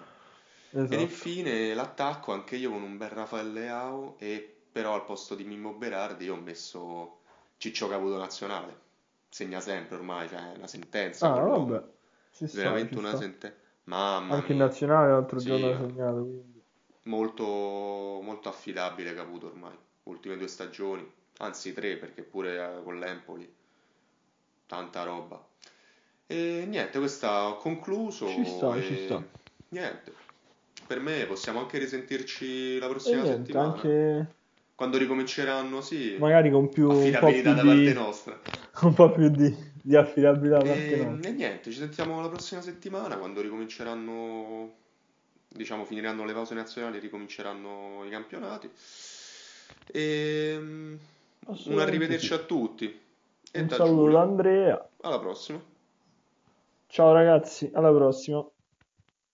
Speaker 1: Esatto.
Speaker 2: Ed infine l'attacco anche io con un bel Rafael Leao e però al posto di Mimmo Berardi io ho messo Ciccio Caputo Nazionale. Segna sempre ormai, cioè è una sentenza.
Speaker 1: Ah,
Speaker 2: quell'uomo.
Speaker 1: vabbè. Ci
Speaker 2: Veramente una sentenza. Mamma
Speaker 1: Anche in nazionale l'altro
Speaker 2: Sì,
Speaker 1: giorno ha
Speaker 2: eh.
Speaker 1: segnato, quindi.
Speaker 2: molto, molto affidabile Caputo ormai. Ultime due stagioni, anzi tre perché pure eh, con l'Empoli. Tanta roba. E niente, questa ho concluso.
Speaker 1: Ci sta,
Speaker 2: e
Speaker 1: ci sta.
Speaker 2: Niente. Per me possiamo anche risentirci la prossima
Speaker 1: niente,
Speaker 2: settimana.
Speaker 1: anche
Speaker 2: Quando ricominceranno, sì,
Speaker 1: magari con più un
Speaker 2: affidabilità da parte
Speaker 1: di,
Speaker 2: nostra.
Speaker 1: un po' più di, di affidabilità da parte nostra.
Speaker 2: e niente, ci sentiamo la prossima settimana quando ricominceranno, diciamo, finiranno le pause nazionali ricominceranno i campionati. E un
Speaker 1: Assolutamente
Speaker 2: arrivederci a tutti e
Speaker 1: Un saluto da Andrea.
Speaker 2: Alla prossima.
Speaker 1: Ciao ragazzi, alla prossima.